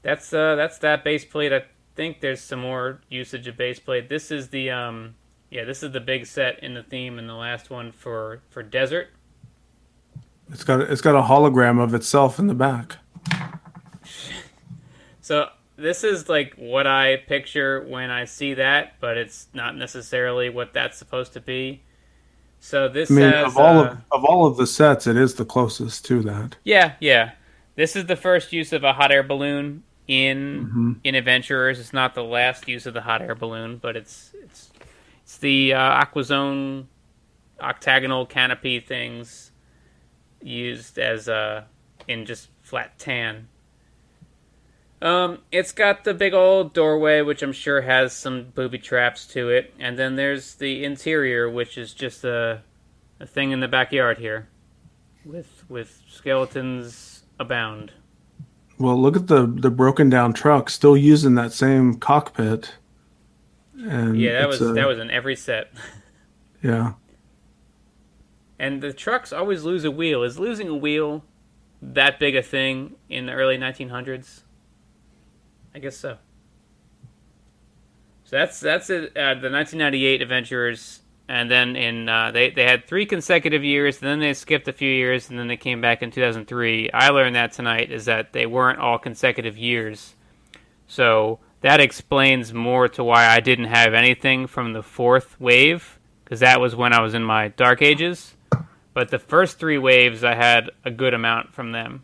that's uh, that's that base plate. I think there's some more usage of base plate. This is the um, yeah, this is the big set in the theme, and the last one for for desert. It's got it's got a hologram of itself in the back. So this is like what I picture when I see that, but it's not necessarily what that's supposed to be. So this I mean, has of all uh, of of all of the sets, it is the closest to that. Yeah, yeah. This is the first use of a hot air balloon in Mm-hmm. in Adventurers. It's not the last use of the hot air balloon, but it's it's it's the uh, Aquazone octagonal canopy things used as uh in just flat tan. Um, it's got the big old doorway, which I'm sure has some booby traps to it, and then there's the interior, which is just a a thing in the backyard here with with skeletons abound. Well, look at the the broken down truck, still using that same cockpit. And Yeah, that was a- that was in every set. yeah. And the trucks always lose a wheel. Is losing a wheel that big a thing in the early 1900s? I guess so. So that's that's it. Uh, the 1998 Adventurers, and then in uh, they they had three consecutive years, and then they skipped a few years, and then they came back in 2003. I learned that tonight is that they weren't all consecutive years. So that explains more to why I didn't have anything from the fourth wave, because that was when I was in my dark ages. But the first three waves, I had a good amount from them.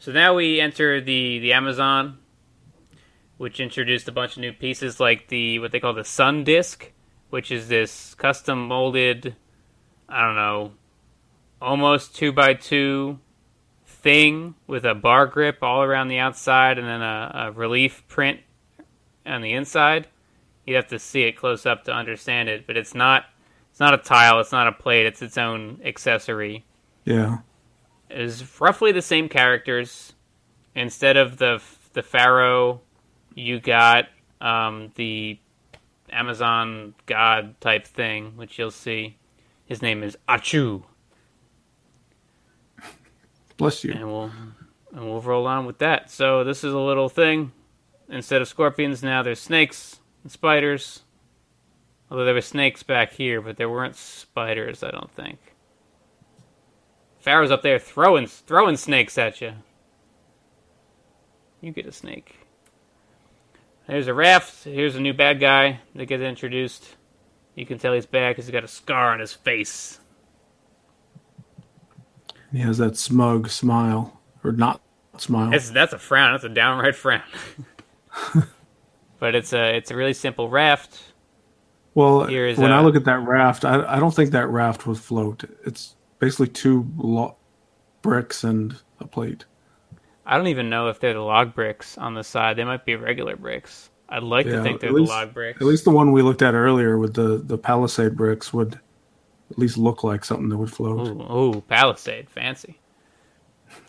So now we enter the, the Amazon, which introduced a bunch of new pieces like the what they call the Sun Disc, which is this custom molded, I don't know, almost two by two thing with a bar grip all around the outside and then a, a relief print on the inside. You'd have to see it close up to understand it, but it's not it's not a tile, it's not a plate, it's its own accessory. Yeah. is roughly the same characters. Instead of the the pharaoh, you got um, the Amazon god type thing, which you'll see. His name is Achu, Bless you. and we'll and we'll roll on with that. So this is a little thing. Instead of scorpions, now there's snakes and spiders. Although there were snakes back here, but there weren't spiders, I don't think. Pharaoh's up there throwing throwing snakes at you. You get a snake. There's a raft. Here's a new bad guy that gets introduced. You can tell he's bad because he's got a scar on his face. He has that smug smile, or not smile. That's that's a frown. That's a downright frown. but it's a it's a really simple raft. well, when I a- look at that raft, I, I don't think that raft would float. It's basically two lo- bricks and a plate. I don't even know if they're the log bricks on the side. They might be regular bricks. I'd like to think they're at the log bricks. At least the one we looked at earlier with the, the palisade bricks would at least look like something that would float. Ooh, Palisade, fancy.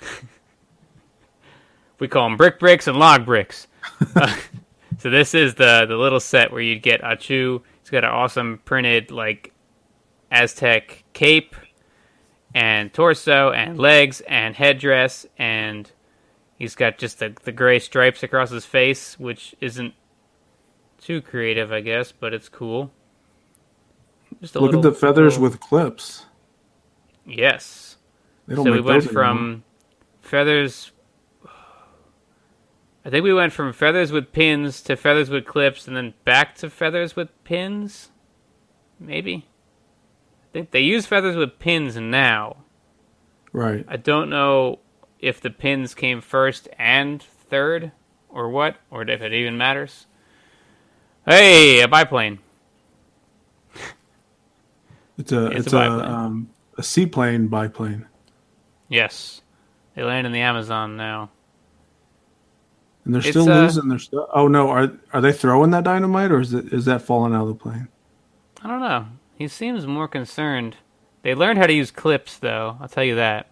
we call them brick bricks and log bricks. Uh, so this is the the little set where you'd get Achu. It's got an awesome printed like Aztec cape and torso and legs and headdress and he's got just the the gray stripes across his face, which isn't too creative, I guess, but it's cool. Just a Look little- at the feathers little- with clips. yes. So we went those anymore. from feathers. I think we went from feathers with pins to feathers with clips, and then back to feathers with pins. Maybe. I think they use feathers with pins now. right. I don't know if the pins came first and third, or what, or if it even matters. Hey, a biplane. It's a It's it's, a a um, a seaplane biplane, Yes, they land in the Amazon now. and they're It's, still uh, losing. They're still. Oh no! Are are they throwing that dynamite, or is it is that falling out of the plane? I don't know. He seems more concerned. They learned how to use clips, though. I'll tell you that.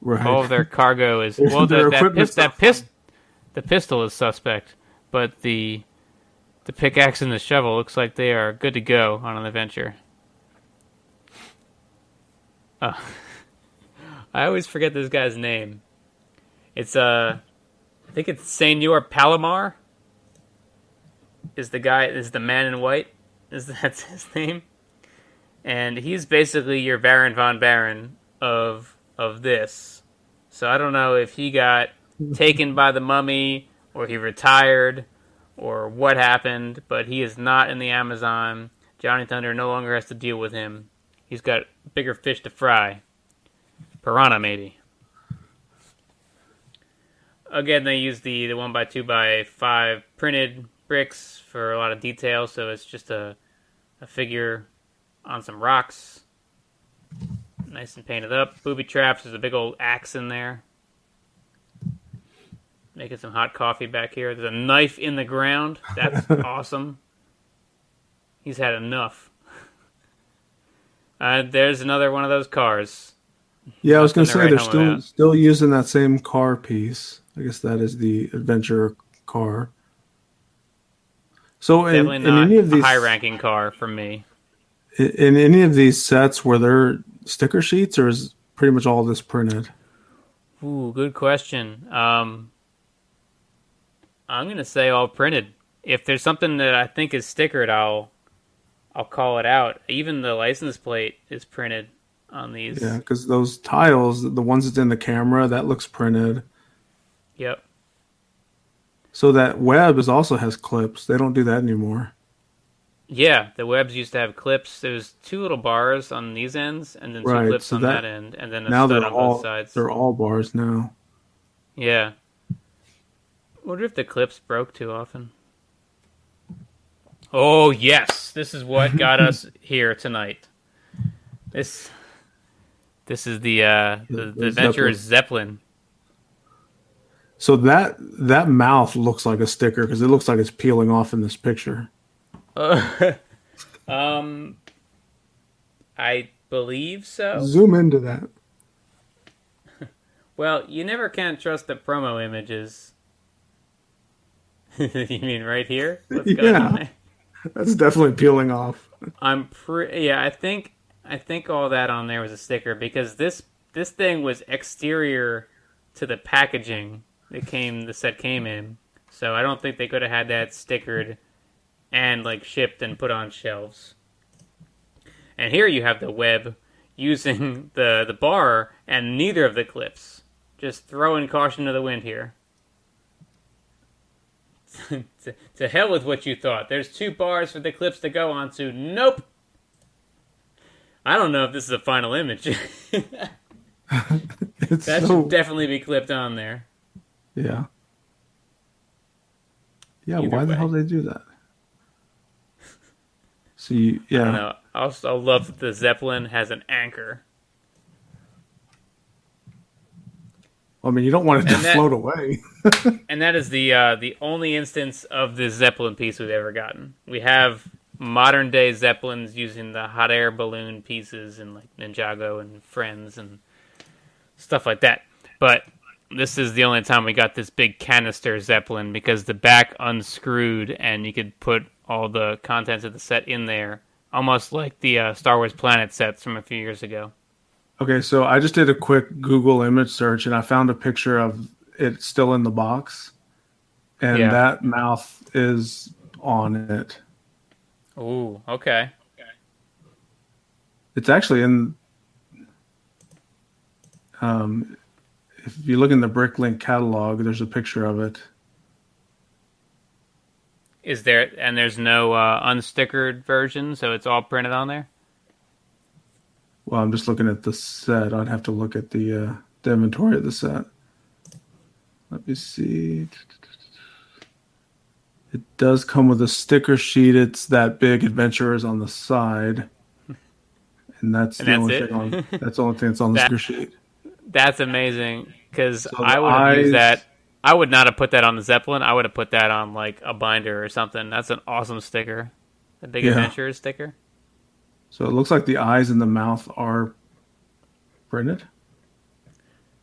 Right. All of their cargo is well. their The, that, equipment's pis- that not pis- the pistol is suspect, but the the pickaxe and the shovel looks like they are good to go on an adventure. Oh. I always forget this guy's name. It's uh, I think it's Senor Palomar. Is the guy is the man in white? Is that's his name? And he's basically your Baron von Barron of of this. So I don't know if he got taken by the mummy or he retired or what happened, but he is not in the Amazon. Johnny Thunder no longer has to deal with him. He's got bigger fish to fry. Piranha, maybe. Again, they use the, the 1 by 2 by 5 printed bricks for a lot of detail, so it's just a, a figure on some rocks. Nice and painted up. Booby traps. There's a big old axe in there. Making some hot coffee back here. There's a knife in the ground. That's awesome. He's had enough. Uh, there's another one of those cars. Yeah, I was going to say they're still about. still using that same car piece. I guess that is the adventure car. So in, Definitely in not any of a these high-ranking car for me. in, in any of these sets, were there sticker sheets, or is pretty much all this printed? Ooh, good question. Um, I'm gonna say all printed. If there's something that I think is stickered, I'll I'll call it out. Even the license plate is printed on these. Yeah, because those tiles, the ones that's in the camera, that looks printed. Yep. So that web is also has clips. They don't do that anymore. Yeah, the webs used to have clips. There's two little bars on these ends, and then two Right, clips so on that- that, end, and then a now stud they're on all both sides. they're all bars now. Yeah. Wonder if the clips broke too often. Oh yes, this is what got us here tonight. This, this is the uh, the, The- the adventurer's Zeppelin. So that that mouth looks like a sticker because it looks like it's peeling off in this picture. um, I believe so. Zoom into that. Well, you never can trust the promo images. you mean right here? What's going Yeah. on? That's definitely peeling off. I'm pre yeah, I think I think all that on there was a sticker because this this thing was exterior to the packaging that came the set came in. So I don't think they could have had that stickered and like shipped and put on shelves. And here you have the web using the the bar and neither of the clips. Just throwing caution to the wind here. to, to hell with what you thought. There's two bars for the clips to go onto. Nope. I don't know if this is a final image. That so should definitely be clipped on there. yeah. Yeah, Either why the hell did they do that? So you, I don't yeah, know. I also love that the Zeppelin has an anchor. I mean, you don't want it to that- float away. And that is the uh, the only instance of the Zeppelin piece we've ever gotten. We have modern day Zeppelins using the hot air balloon pieces and like Ninjago and Friends and stuff like that. But this is the only time we got this big canister Zeppelin because the back unscrewed and you could put all the contents of the set in there, almost like the uh, Star Wars Planet sets from a few years ago. Okay, so I just did a quick Google image search and I found a picture of it still in the box, and Yeah. that mouth is on it. Ooh, okay. okay. It's actually in. Um, if you look in the Bricklink catalog, there's a picture of it. Is there and there's no uh, unstickered version, so it's all printed on there? Well, I'm just looking at the set. I'd have to look at the uh, the inventory of the set. Let me see. It does come with a sticker sheet. It's that big adventurers on the side, and that's And the that's only it? thing on. That's the only thing that's on the That- sticker sheet. That's amazing because So I would used that. I would not have put that on the Zeppelin. I would have put that on like a binder or something. That's an awesome sticker. The Big Yeah. Adventure sticker. So it looks like the eyes and the mouth are printed.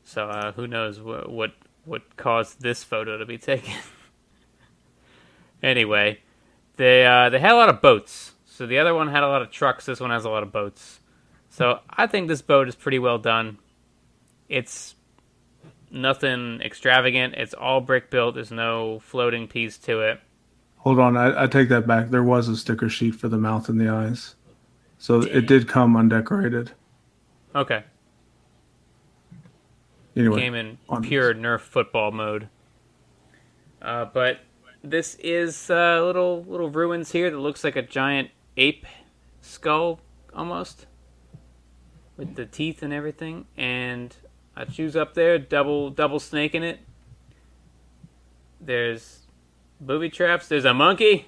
So uh, who knows what, what what caused this photo to be taken? anyway, they uh, they had a lot of boats. So the other one had a lot of trucks. This one has a lot of boats. So I think this boat is pretty well done. It's nothing extravagant. It's all brick built. There's no floating piece to it. Hold on, I, I take that back. There was a sticker sheet for the mouth and the eyes, so it did come undecorated. Okay, Anyway, came in pure Nerf football mode. Uh, but this is uh, little little ruins here that looks like a giant ape skull almost, with the teeth and everything. And Achu up there, double double snake in it. There's booby traps. There's a monkey.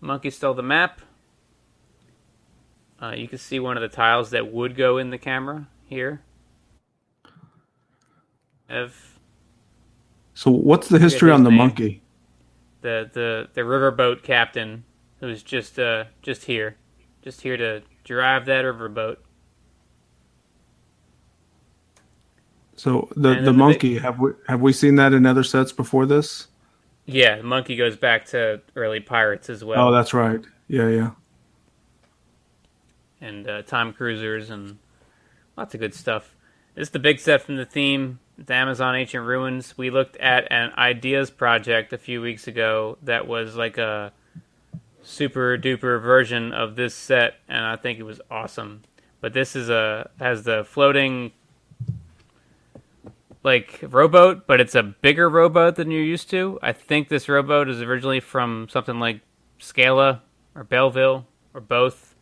Monkey stole the map. Uh, you can see one of the tiles that would go in the camera here. Of So what's the history on the name. monkey? the the the riverboat captain who's just uh just here, just here to drive that riverboat. So the the the monkey have we have we seen that in other sets before this? Yeah, the monkey goes back to early pirates as well, oh, that's right. Yeah, yeah. and uh, time cruisers and lots of good stuff. This is the big set from the theme, the Amazon Ancient Ruins. We looked at an ideas project a few weeks ago that was like a super duper version of this set, and I think it was awesome. But this is a has the floating like rowboat, but it's a bigger rowboat than you're used to. I think this rowboat is originally from something like Scala or Belville or both.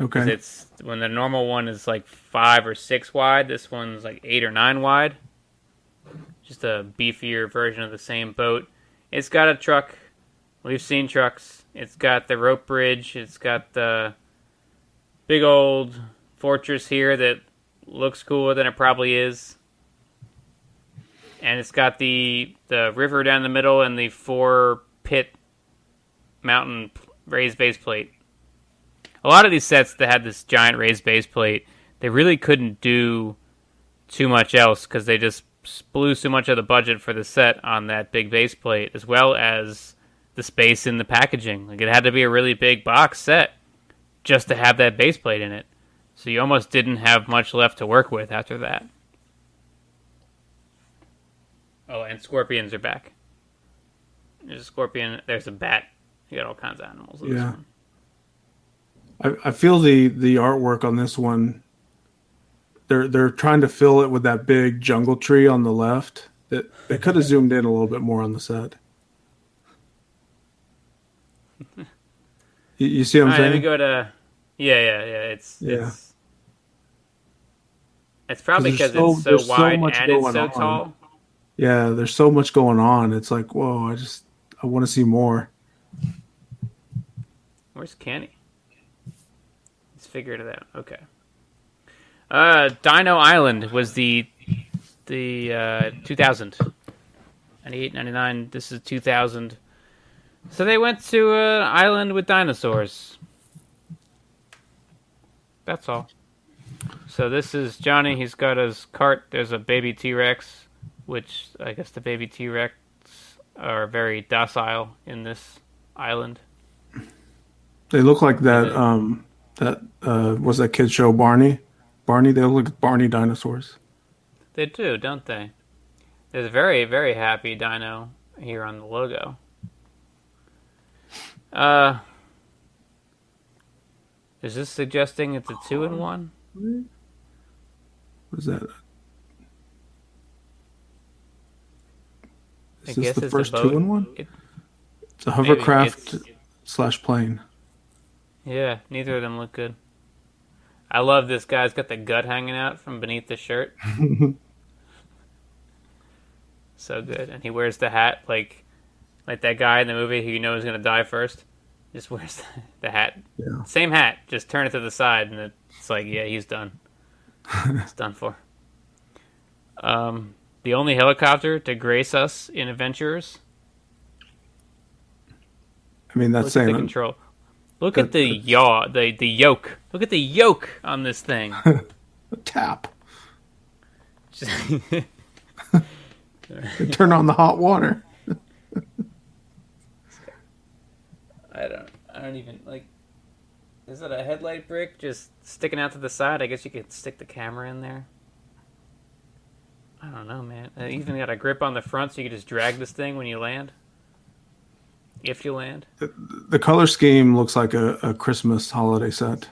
Okay. It's when the normal one is like five or six wide. This one's like eight or nine wide. Just a beefier version of the same boat. It's got a truck. We've seen trucks. It's got the rope bridge. It's got the big old fortress here that looks cooler than it probably is. And it's got the the river down the middle and the four pit mountain raised base plate a lot of these sets that had this giant raised base plate, they really couldn't do too much else because they just blew so much of the budget for the set on that big base plate, as well as the space in the packaging. Like it had to be a really big box set just to have that base plate in it. So you almost didn't have much left to work with after that. Oh, and scorpions are back. There's a scorpion. There's a bat. You got all kinds of animals. in this Yeah. one. I, I feel the the artwork on this one. They're they're trying to fill it with that big jungle tree on the left. That they could have zoomed in a little bit more on the set. You, you see what I'm right, let me saying? go to. Yeah, yeah, yeah. It's Yeah. it's. It's probably because so- it's so there's so wide and it's so on. tall. Yeah, there's so much going on. It's like, whoa! I just I want to see more. Where's Kenny? He's figured it out. Okay. Uh, Dino Island was the the uh, 2000. 98, 99. This is 2000. So they went to an island with dinosaurs. That's all. So this is Johnny. He's got his cart. There's a baby T Rex, which I guess the baby T Rex are very docile in this island. They look like that. Um, that uh, was that kid show Barney. Barney. They look like Barney dinosaurs. They do, don't they? There's a very, very happy dino here on the logo. Uh, is this suggesting it's a two in one? What is that? Is this the first two in one? It- It's a hovercraft it's- slash plane. Yeah, neither of them look good. I love this guy's got the gut hanging out from beneath the shirt. so good, and he wears the hat like like that guy in the movie who you know is gonna die first. Just wears the hat, Yeah. same hat. Just turn it to the side, and it's like, yeah, he's done. it's done for. Um, the only helicopter to grace us in adventures. I mean, that's Look at the saying control. Look that- at the yaw, the the yoke. Look at the yoke on this thing. tap. Turn on the hot water. I don't. I don't even like. Is it a headlight brick just sticking out to the side? I guess you could stick the camera in there. I don't know, man. Uh, even got a grip on the front, so you can just drag this thing when you land. If you land, The color scheme looks like a, a Christmas holiday set.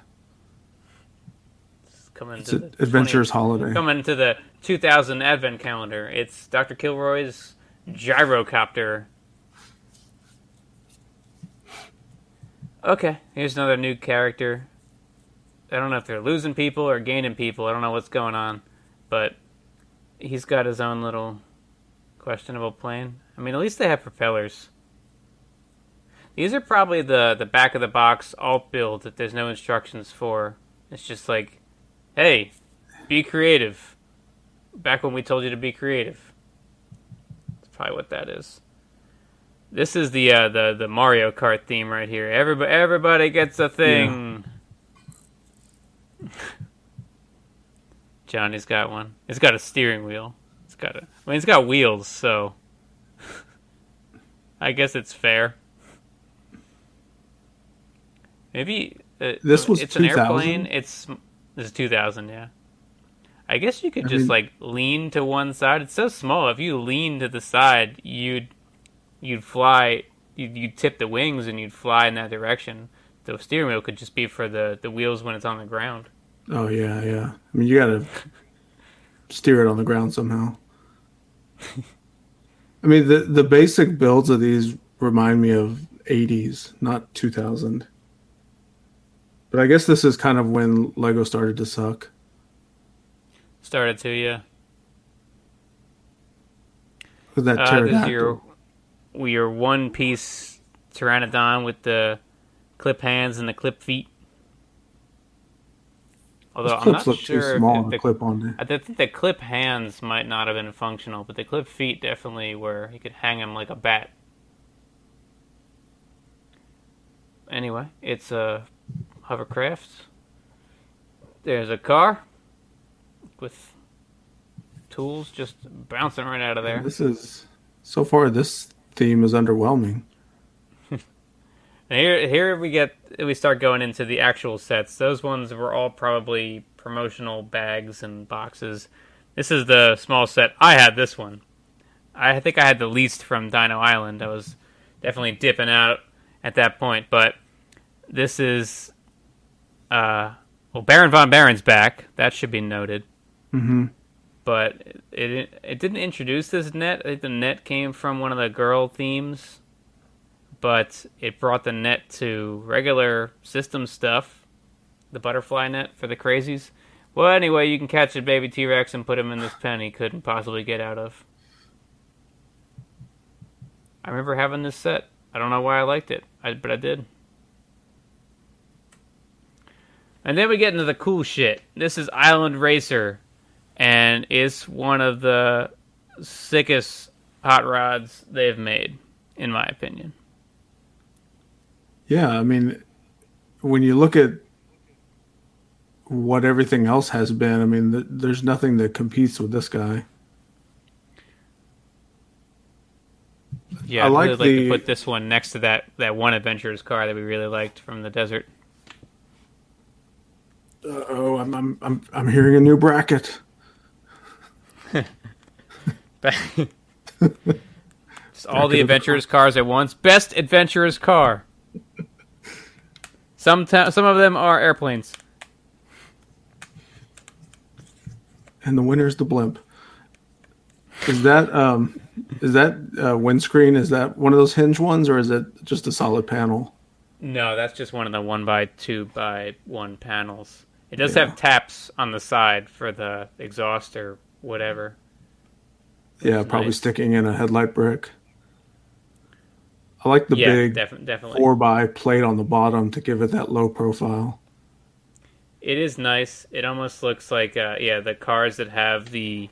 it's coming It's to an the adventurous 20 holiday. coming to the 2000 Advent calendar. It's Dr. Kilroy's gyrocopter. Okay, here's another new character. I don't know if they're losing people or gaining people. I don't know what's going on, but he's got his own little questionable plane. I mean, at least they have propellers. These are probably the the back of the box alt build that there's no instructions for. It's just like, hey, be creative. Back when we told you to be creative. That's probably what that is. This is the uh, the the Mario Kart theme right here. Everybody everybody gets a thing. Johnny's got one. It's got a steering wheel. It's got a. I mean, it's got wheels, so I guess it's fair. Maybe uh, This was it's an 2000? airplane. It's this is two thousand, yeah. I guess you could I just mean- like lean to one side. It's so small. If you lean to the side, you'd you'd fly. You'd, you'd tip the wings and you'd fly in that direction. The steering wheel could just be for the the wheels when it's on the ground. Oh yeah, yeah. I mean, you gotta steer it on the ground somehow. I mean, the the basic builds of these remind me of '80s, not 2000. But I guess this is kind of when Lego started to suck. Started to yeah. With that Uh, this is pterodactyl. your your one piece pteranodon with the clip hands and the clip feet. Although Those I'm not look sure too if small the, to clip onto. I think the clip hands might not have been functional, but the clip feet definitely were. You could hang him like a bat. Anyway, it's a hovercraft. There's a car with tools just bouncing right out of there. This is so far. This theme is underwhelming. And here, here we get we start going into the actual sets. Those ones were all probably promotional bags and boxes. This is the small set. I had this one. I think I had the least from Dino Island. I was definitely dipping out at that point, but this is uh well Baron von Barron's back. That should be noted. hmm But it it didn't introduce this net. I think the net came from one of the girl themes but it brought the net to regular system stuff, the butterfly net for the crazies. Well, anyway, you can catch a baby T Rex and put him in this pen he couldn't possibly get out of. I remember having this set. I don't know why I liked it, I, but I did. And then we get into the cool shit. This is Island Racer, and it's one of the sickest hot rods they've made, in my opinion. Yeah, I mean, when you look at what everything else has been, I mean, th- there's nothing that competes with this guy. Yeah, I I'd like really like the- to put this one next to that, that one adventurer's car that we really liked from the desert. Oh, I'm, I'm I'm I'm hearing a new bracket. Just all the adventurer's cars at once. Best adventurer's car. Some some of them are airplanes. and the winner is the blimp. Is that um, is that uh, windscreen? Is that one of those hinge ones, or is it just a solid panel? No, that's just one of the one by two by one panels. It does Yeah. have taps on the side for the exhaust or whatever. Yeah, probably nice. sticking in a headlight brick. I like the yeah, big def- definitely. four by plate on the bottom to give it that low profile. It is nice. It almost looks like uh, yeah, the cars that have the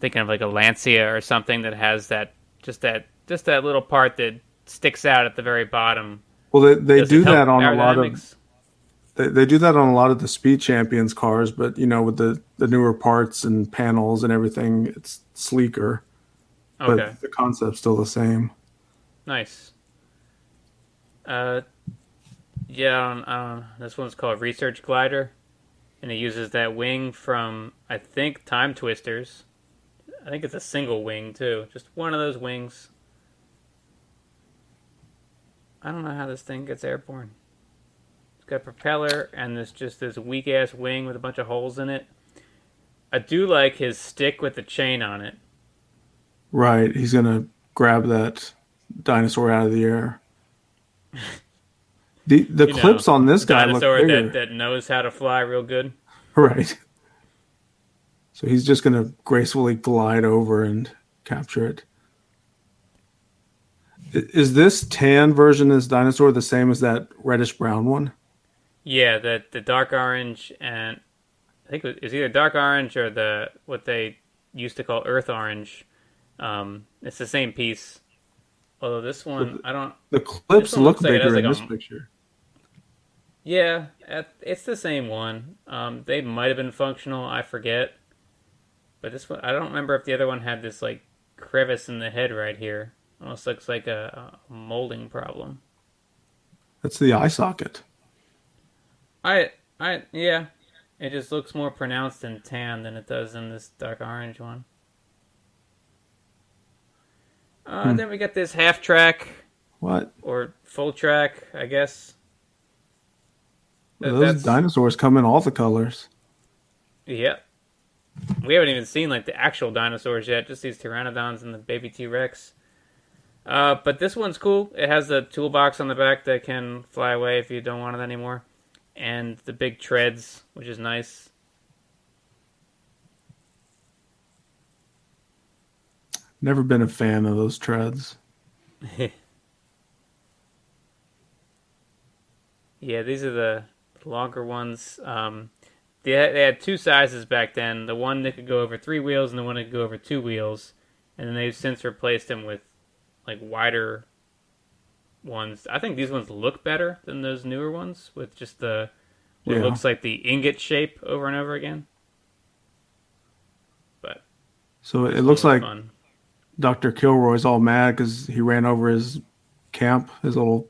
thinking of like a Lancia or something that has that just that just that little part that sticks out at the very bottom. Well, they they Does do that on a lot of they, they do that on a lot of the speed champions cars, but you know with the the newer parts and panels and everything, it's sleeker. Okay, But the concept's still the same. Nice. Uh, yeah, I don't, I don't, this one's called Research Glider, and it uses that wing from I think Time Twisters. I think it's a single wing too, just one of those wings. I don't know how this thing gets airborne. It's got a propeller and this just this weak ass wing with a bunch of holes in it. I do like his stick with the chain on it. Right, he's gonna grab that dinosaur out of the air. The the You know, clips on this guy look bigger. that, that knows how to fly real good. Right. So he's just gonna gracefully glide over and capture it. Is this tan version of this dinosaur the same as that reddish brown one? Yeah, the the dark orange and I think it was, it was either dark orange or the what they used to call earth orange. Um, it's the same piece. Although this one, I don't. The clips look looks like bigger in this a- picture. Yeah, it's the same one. Um, they might have been functional. I forget. But this one, I don't remember if the other one had this like crevice in the head right here. Almost looks like a, a molding problem. That's the eye socket. I, I, yeah. It just looks more pronounced in tan than it does in this dark orange one. Uh, Hmm. Then we got this half track What? or full track, I guess. That- Those that's- dinosaurs come in all the colors. Yep. We haven't even seen like the actual dinosaurs yet, just these pteranodons and the baby T Rex. Uh, but this one's cool. It has the toolbox on the back that can fly away if you don't want it anymore, and the big treads, which is nice. Never been a fan of those treads. Yeah, these are the longer ones. Um, they had, they had two sizes back then. The one that could go over three wheels, and the one that could go over two wheels. And then they've since replaced them with like wider ones. I think these ones look better than those newer ones with just the what Yeah. looks like the ingot shape over and over again. But So it looks like Fun. Dr. Kilroy's all mad because he ran over his camp, his little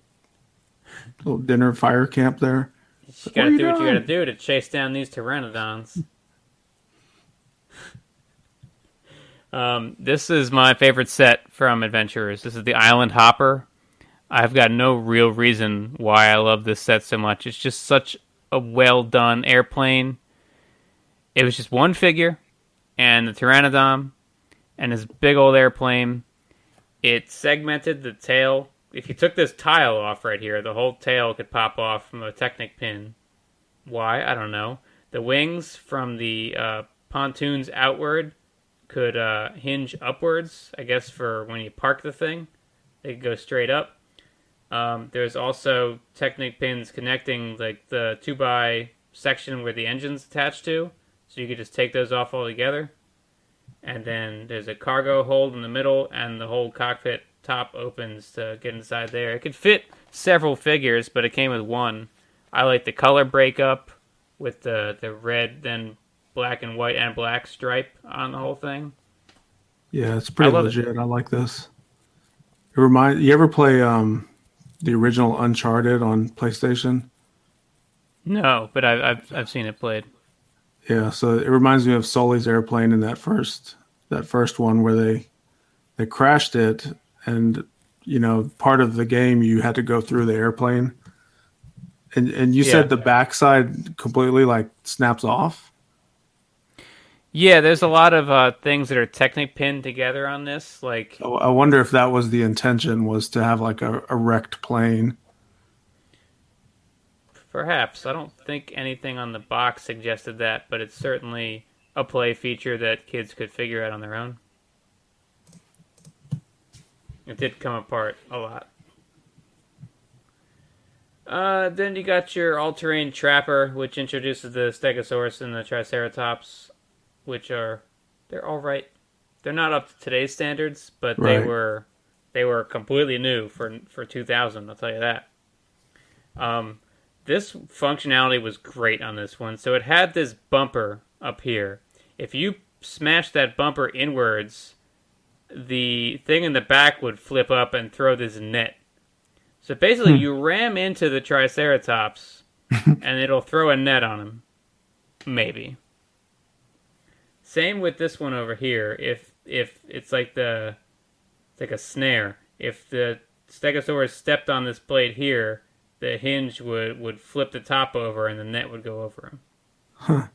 little dinner fire camp there. You What gotta you do what you gotta do to chase down these pteranodons. um, this is my favorite set from Adventurers. This is the Island Hopper. I've got no real reason why I love this set so much. It's just such a well done airplane. It was just one figure and the Pteranodon and this big old airplane. It segmented the tail. If you took this tile off right here, the whole tail could pop off from a Technic pin. Why? I don't know. The wings from the uh, pontoons outward could uh, hinge upwards, I guess, for when you park the thing. They could go straight up. Um, there's also Technic pins connecting like the 2 by section where the engine's attached to, so you could just take those off altogether. And then there's a cargo hold in the middle, and the whole cockpit top opens to get inside there. It could fit several figures, but it came with one. I like the color breakup with the the red, then black and white and black stripe on the whole thing. Yeah, it's pretty I love it. legit. I like this. It remind you ever play um the original Uncharted on PlayStation? No, but I've I've, I've seen it played. Yeah, so it reminds me of Sully's airplane in that first that first one where they they crashed it and you know part of the game you had to go through the airplane and and you Yeah. said the backside completely like snaps off. Yeah, there's a lot of uh, things that are Technic pinned together on this. Like, I I wonder if that was the intention was to have like a, a wrecked plane. Perhaps I don't think anything on the box suggested that, but it's certainly a play feature that kids could figure out on their own. It did come apart a lot. Uh, then you got your all-terrain trapper, which introduces the Stegosaurus and the Triceratops, which are they're all right. They're not up to today's standards, but they were they were completely new for for 2000. I'll tell you that. Um, this functionality was great on this one. So it had this bumper up here. If you smash that bumper inwards, the thing in the back would flip up and throw this net. So basically, hmm. you ram into the Triceratops, and it'll throw a net on him. Maybe. Same with this one over here. If if it's like the it's like a snare. If the Stegosaurus stepped on this blade here, the hinge would would flip the top over, and the net would go over him. Huh.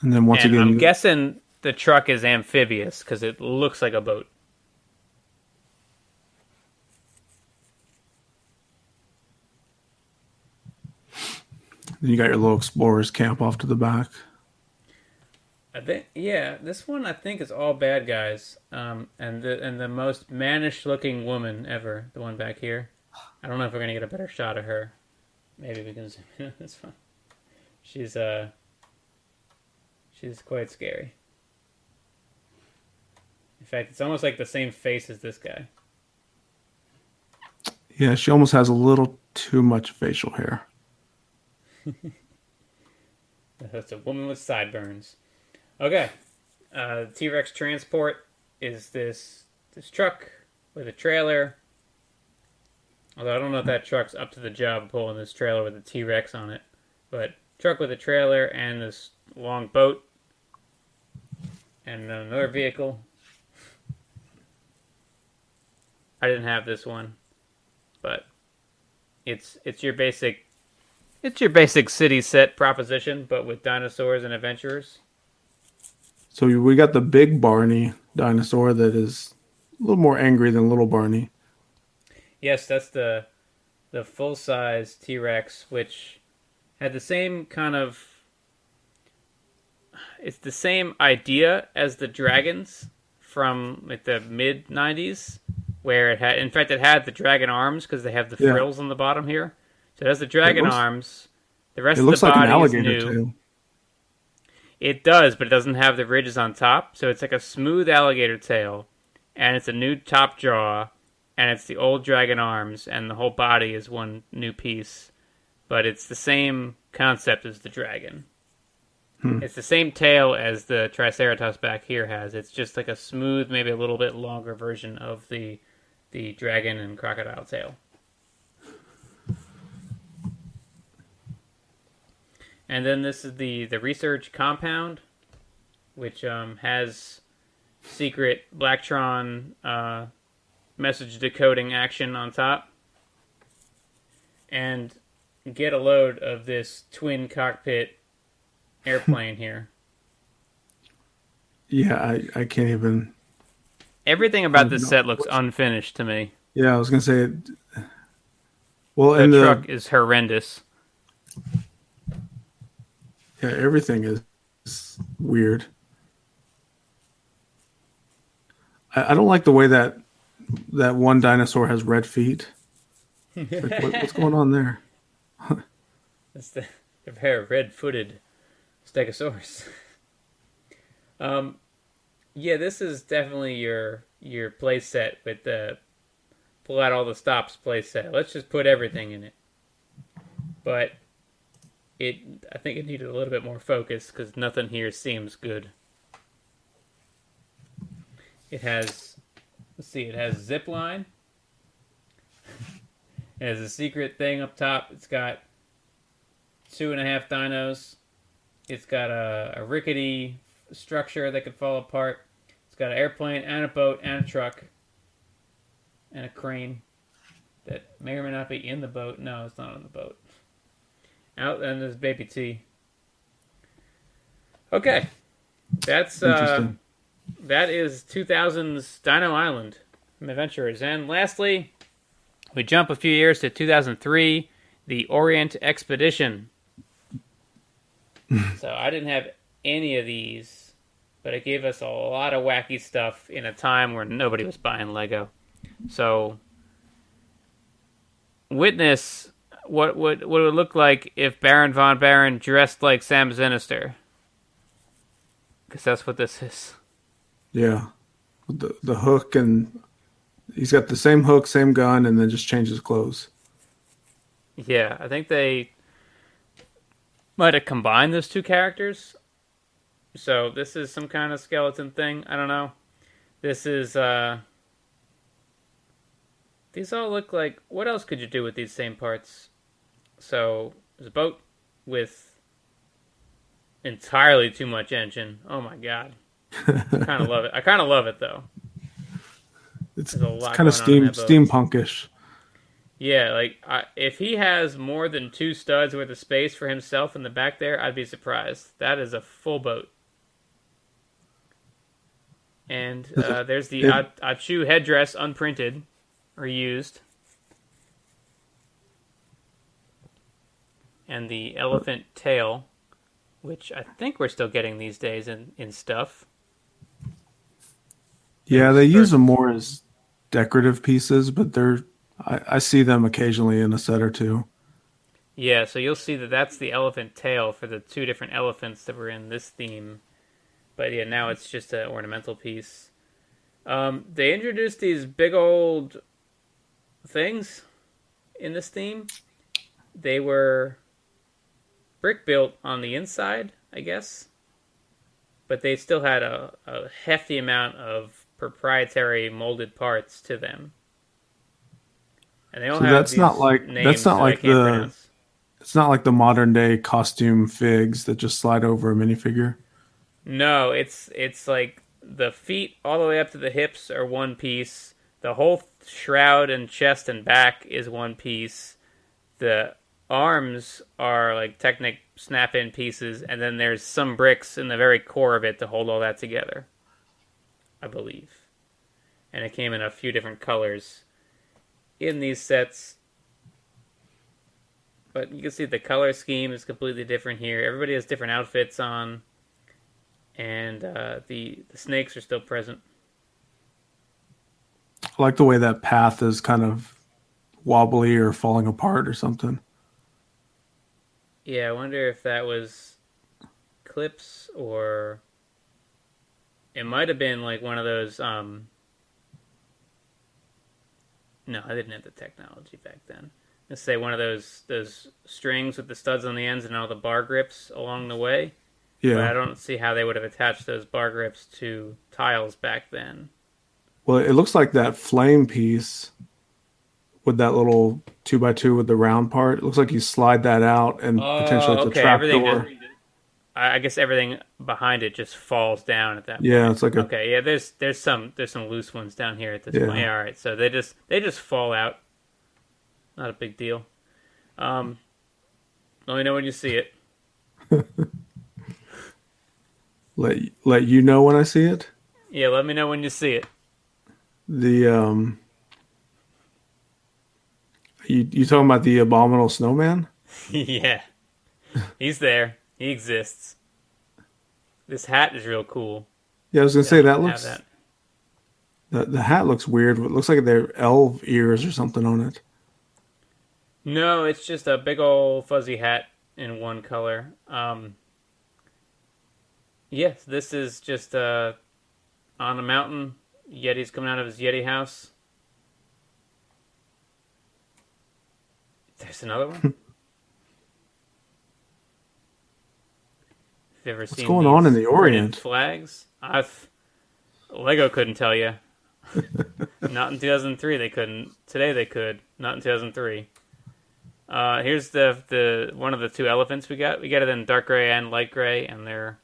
And then once and again, I'm guessing the truck is amphibious because it looks like a boat. Then you got your little explorers camp off to the back. I think, yeah, this one I think is all bad guys, um, and the and the most mannish looking woman ever, the one back here. I don't know if we're gonna get a better shot of her. Maybe we can zoom in on this one. She's uh, she's quite scary. In fact, it's almost like the same face as this guy. Yeah, she almost has a little too much facial hair. That's a woman with sideburns. Okay. Uh, T Rex transport is this this truck with a trailer. Although I don't know if that truck's up to the job pulling this trailer with a T Rex on it. But truck with a trailer and this long boat. And another vehicle. I didn't have this one. But it's it's your basic it's your basic city set proposition, but with dinosaurs and adventurers. So we got the big Barney dinosaur that is a little more angry than little Barney. Yes, that's the the full size T Rex, which had the same kind of. It's the same idea as the dragons from like the mid '90s, where it had, in fact, it had the dragon arms because they have the Yeah. frills on the bottom here. So it has the dragon looks- arms. The rest It of looks the like an body is alligator new. tail. It does, but it doesn't have the ridges on top. So it's like a smooth alligator tail, and it's a new top jaw, and it's the old dragon arms, and the whole body is one new piece. But it's the same concept as the dragon. Hmm. It's the same tail as the Triceratops back here has. It's just like a smooth, maybe a little bit longer version of the the dragon and crocodile tail. And then this is the the research compound, which um, has secret Blacktron uh, message decoding action on top. And get a load of this twin cockpit airplane here. Yeah, I, I can't even. Everything about this set looks unfinished to me. Yeah, I was gonna say. Well, The and the truck is horrendous. Yeah, everything is, is weird. I, I don't like the way that that one dinosaur has red feet. Like, what, what's going on there? It's the, the pair of red-footed Stegosaurus. um, yeah, this is definitely your your play set with the pull out all the stops play set. Let's just put everything in it. But it, I think it needed a little bit more focus because nothing here seems good. It has, let's see, it has zip line. It has a secret thing up top. It's got two and a half dinos. It's got a, a rickety structure that could fall apart. It's got an airplane and a boat and a truck and a crane that may or may not be in the boat. No, it's not on the boat. Out and there's Baby T. Okay, that's uh, that is 2000's Dino Island from Adventurers. And lastly, we jump a few years to 2003, the Orient Expedition. so I didn't have any of these, but it gave us a lot of wacky stuff in a time where nobody was buying Lego. So witness what would what it would look like if Baron von Barron dressed like Sam Sinister. Because that's what this is. Yeah, the the hook and he's got the same hook, same gun, and then just changes clothes. Yeah, I think they might have combined those two characters. So this is some kind of skeleton thing. I don't know. This is uh these all look like what else could you do with these same parts? So there's a boat with entirely too much engine. Oh my god. I kind of love it. I kind of love it though. It's, lot kind of steam steampunkish. Yeah, like I, if he has more than two studs worth of space for himself in the back there, I'd be surprised. That is a full boat. And uh, there's the It- Achu headdress, unprinted, or used, and the elephant tail, which I think we're still getting these days in in stuff. Yeah, they use them more as decorative pieces, but they're I, I see them occasionally in a set or two. Yeah, so you'll see that that's the elephant tail for the two different elephants that were in this theme. But yeah, now it's just an ornamental piece. Um, they introduced these big old things in this theme. They were brick built on the inside, I guess. But they still had a, a hefty amount of proprietary molded parts to them. And they all So have that's not like- names that's not that like the- pronounce. It's not like the modern day costume figs that just slide over a minifigure. No, it's it's like the feet all the way up to the hips are one piece. The whole shroud and chest and back is one piece. The arms are like Technic snap-in pieces, and then there's some bricks in the very core of it to hold all that together. I believe, and it came in a few different colors in these sets. But you can see the color scheme is completely different here. Everybody has different outfits on and uh, the the snakes are still present. I like the way that path is kind of wobbly or falling apart or something. Yeah, I wonder if that was clips or it might have been like one of those. Um, no, I didn't have the technology back then. Let's say one of those those strings with the studs on the ends and all the bar grips along the way. Yeah. But I don't see how they would have attached those bar grips to tiles back then. Well, it looks like that flame piece with that little two by two with the round part. It looks like you slide that out and potentially it's Oh, okay, a trap everything door. just- I, guess everything behind it just falls down at that. Yeah, it's like a Okay, yeah. There's there's some there's some loose ones down here at this Yeah. point. Yeah, all right. So they just they just fall out. Not a big deal. Um, let me know when you see it. let let you know when I see it. Yeah, let me know when you see it. The um, you you talking about the abominable snowman? yeah, he's there. He exists. This hat is real cool. Yeah, I was gonna say that looks that. the the hat looks weird. It looks like they're elf ears or something on it. No, it's just a big old fuzzy hat in one color. Um, yes, this is just uh, on a mountain. Yeti's coming out of his Yeti house. There's another one. Have you ever What's seen going on in the Orient? flags? I've Lego couldn't tell you. Not in 2003 they couldn't. Today they could. Not in 2003. Uh, here's the the one of the two elephants we got. We got it in dark gray and light gray, and they're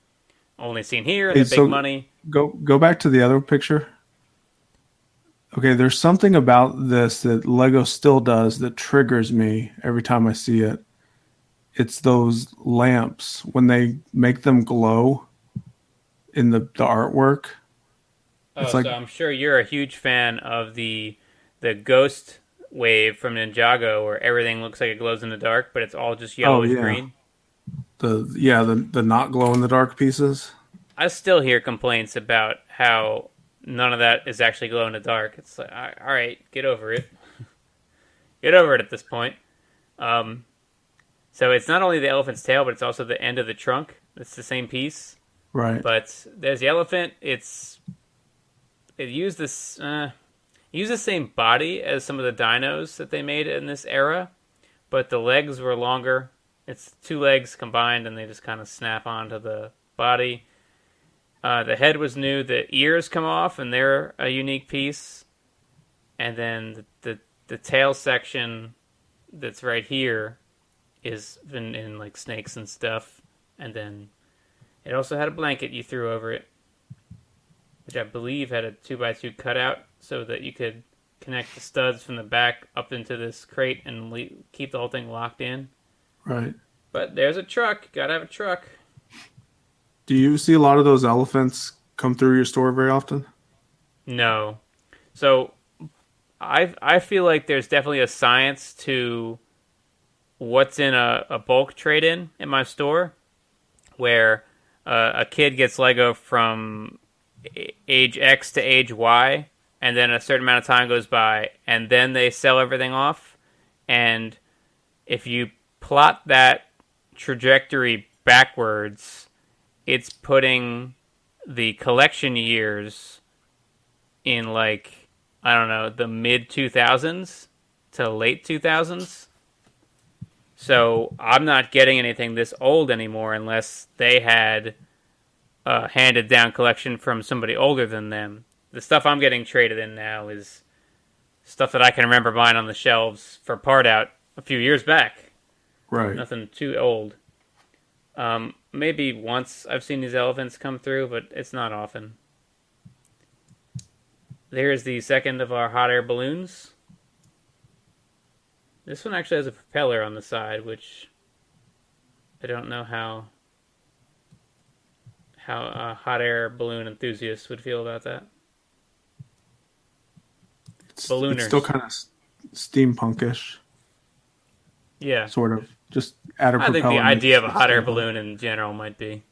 only seen here. And Hey, the big so- money. Go go back to the other picture. Okay, there's something about this that Lego still does that triggers me every time I see it. It's those lamps when they make them glow in the, the artwork. Oh, It's like- so I'm sure you're a huge fan of the the ghost wave from Ninjago, where everything looks like it glows in the dark, but it's all just yellowish Oh, yeah. green. The yeah, the the not glow in the dark pieces. I still hear complaints about how none of that is actually glow in the dark. It's like, all right, get over it. get over it at this point. Um, so it's not only the elephant's tail, but it's also the end of the trunk. It's the same piece. Right. But there's the elephant. It's it used this uh, it used the same body as some of the dinos that they made in this era, but the legs were longer. It's two legs combined, and they just kind of snap onto the body. Uh, the head was new. The ears come off, and they're a unique piece. And then the the, the tail section that's right here is in, in like snakes and stuff. And then it also had a blanket you threw over it, which I believe had a two by two cutout so that you could connect the studs from the back up into this crate and le- keep the whole thing locked in. right. But there's a truck. Gotta have a truck. Do you see a lot of those elephants come through your store very often? No. So I I feel like there's definitely a science to what's in a, a bulk trade in in my store where uh, a kid gets Lego from age X to age Y and then a certain amount of time goes by and then they sell everything off and if you plot that trajectory backwards it's putting the collection years in like I don't know the mid 2000s to late 2000s. So I'm not getting anything this old anymore unless they had a handed down collection from somebody older than them. The stuff I'm getting traded in now is stuff that I can remember buying on the shelves for part out a few years back. Right. Nothing too old. Um, maybe once I've seen these elephants come through, but it's not often. There's the second of our hot air balloons. This one actually has a propeller on the side, which I don't know how how a hot air balloon enthusiast would feel about that. It's, Ballooners. it's still kind of steampunkish, Yeah, sort of. Just add a I think the idea of a hot air balloon in general might be.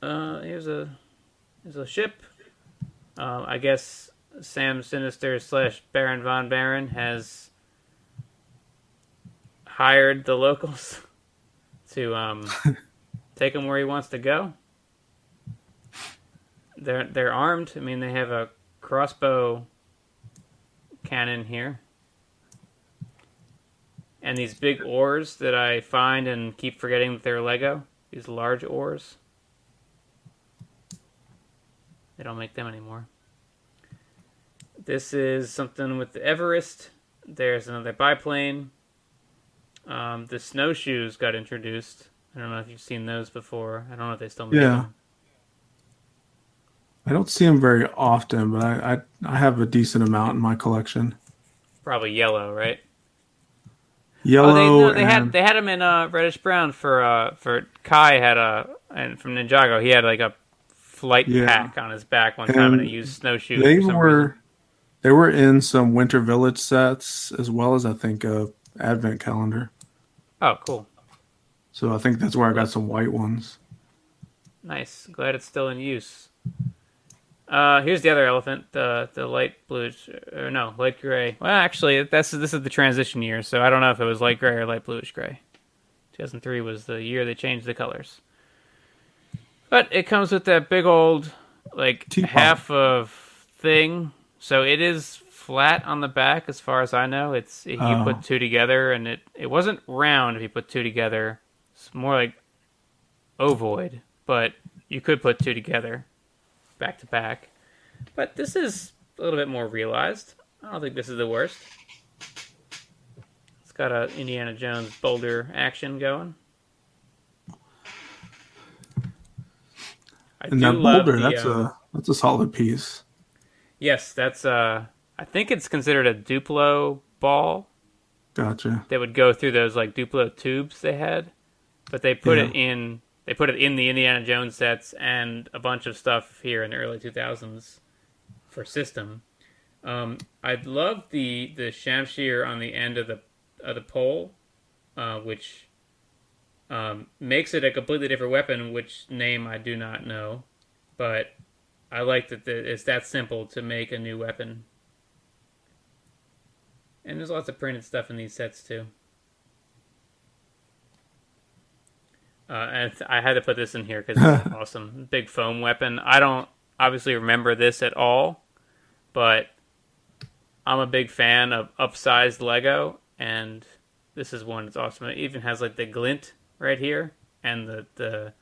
Uh, here's a here's a ship. Um, I guess Sam Sinister slash Baron von Barron has hired the locals to um, take him where he wants to go. They're they're armed. I mean, they have a crossbow cannon here. And these big oars that I find and keep forgetting that they're Lego. These large oars. They don't make them anymore. This is something with the Everest. There's another biplane. Um, the snowshoes got introduced. I don't know if you've seen those before. I don't know if they still make them. Yeah. them. I don't see them very often, but I, I I have a decent amount in my collection. Probably yellow, right? Yellow Oh, they, no, they and had they had him in uh, reddish brown for uh, for Kai had a and from Ninjago he had like a flight Yeah. pack on his back one time and, And it used snowshoes. they were reason. they were in some Winter Village sets as well as I think a Advent calendar. Oh, cool, So I think that's where I got some white ones. nice. Glad it's still in use. Uh, here's the other elephant, the the light bluish or no light gray. Well, actually, that's this is the transition year, so I don't know if it was light gray or light bluish gray. 2003 was the year they changed the colors. But it comes with that big old like Teapot. half of thing, so it is flat on the back as far as I know. It's you Oh. put two together, and it it wasn't round if you put two together. It's more like ovoid, but you could put two together, back to back. But this is a little bit more realized. I don't think this is the worst. It's got a Indiana Jones boulder action going. I And that boulder, the, that's um, a that's a solid piece. Yes, that's uh I think it's considered a Duplo ball Gotcha. that would go through those like Duplo tubes they had. But they put it in they put it in the Indiana Jones sets and a bunch of stuff here in the early 2000s for system. Um, I love the the Shamshir on the end of the of the pole, uh, which um, makes it a completely different weapon. Which name I do not know, but I like that the, it's that simple to make a new weapon. And there's lots of printed stuff in these sets too. Uh, and I had to put this in here because it's awesome. Big foam weapon. I don't obviously remember this at all, but I'm a big fan of upsized Lego, and this is one that's awesome. It even has like the glint right here and the the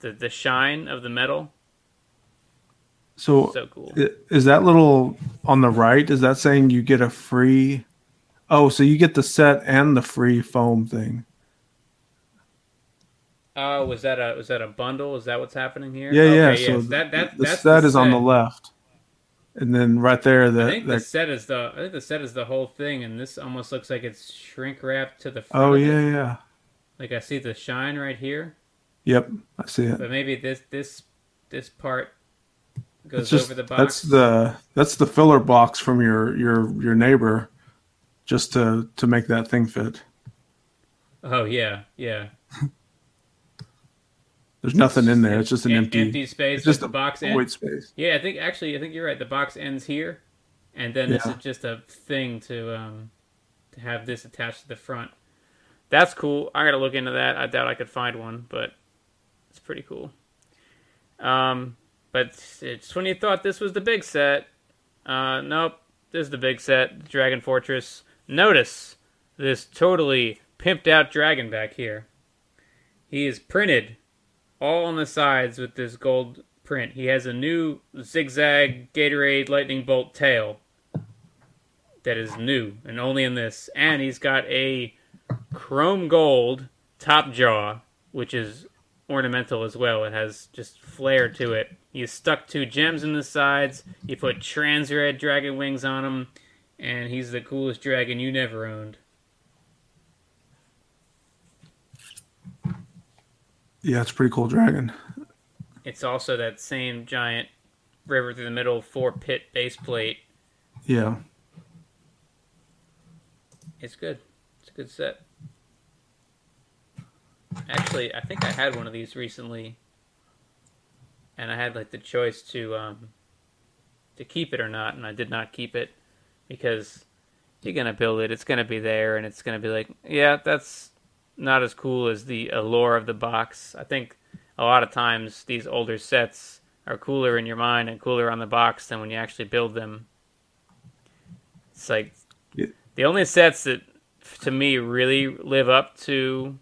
the, the shine of the metal. So, So cool. is that little on the right? Is that saying you get a free? Oh, so you get the set and the free foam thing. Oh, was that a was that a bundle? Is that what's happening here? Yeah, yeah. So yes. that that the that's set the is on the left, and then right there, I the, think the that set is the I think the set is the whole thing, and this almost looks like it's shrink wrapped to the front. oh it. yeah, yeah, Like I see the shine right here, yep, I see it. but maybe this this this part goes It's just over the box. that's the that's the filler box from your your your neighbor, just to to make that thing fit. Oh yeah, yeah. There's nothing in there. It's just an Em- empty. empty space. It's just the box void end. space. Yeah, I think actually I think you're right. The box ends here, and then this is just a thing to um to have this attached to the front. That's cool. I gotta look into that. I doubt I could find one, but it's pretty cool. Um, but it's when you thought this was the big set. Uh, nope, this is the big set, Dragon Fortress. Notice this totally pimped out dragon back here. He is printed all on the sides with this gold print. He has a new zigzag Gatorade lightning bolt tail that is new and only in this. And he's got a chrome gold top jaw, which is ornamental as well. It has just flair to it. He's stuck two gems in the sides. You put trans red dragon wings on him, and he's the coolest dragon you never owned. Yeah, it's a pretty cool dragon. It's also that same giant river through the middle four pit base plate. Yeah, It's good. It's a good set. Actually, I think I had one of these recently, and I had like the choice to um, to keep it or not, and I did not keep it because you're gonna build it. It's gonna be there, and it's gonna be like, yeah, that's not as cool as the allure of the box. I think a lot of times these older sets are cooler in your mind and cooler on the box than when you actually build them. It's like Yeah. the only sets that to me really live up to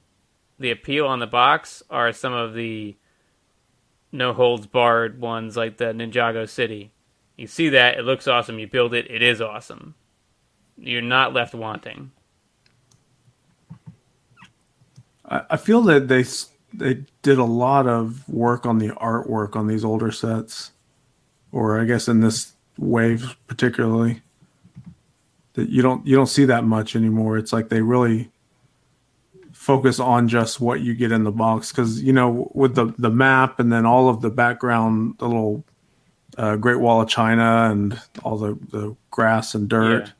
the appeal on the box are some of the no holds barred ones like the Ninjago City. You see that, it looks awesome, you build it, it is awesome. You're not left wanting. I, feel that they they did a lot of work on the artwork on these older sets, or I guess in this wave particularly. That you don't you don't see that much anymore. It's like they really focus on just what you get in the box because you know with the the map and then all of the background, the little uh, Great Wall of China and all the the grass and dirt. Yeah.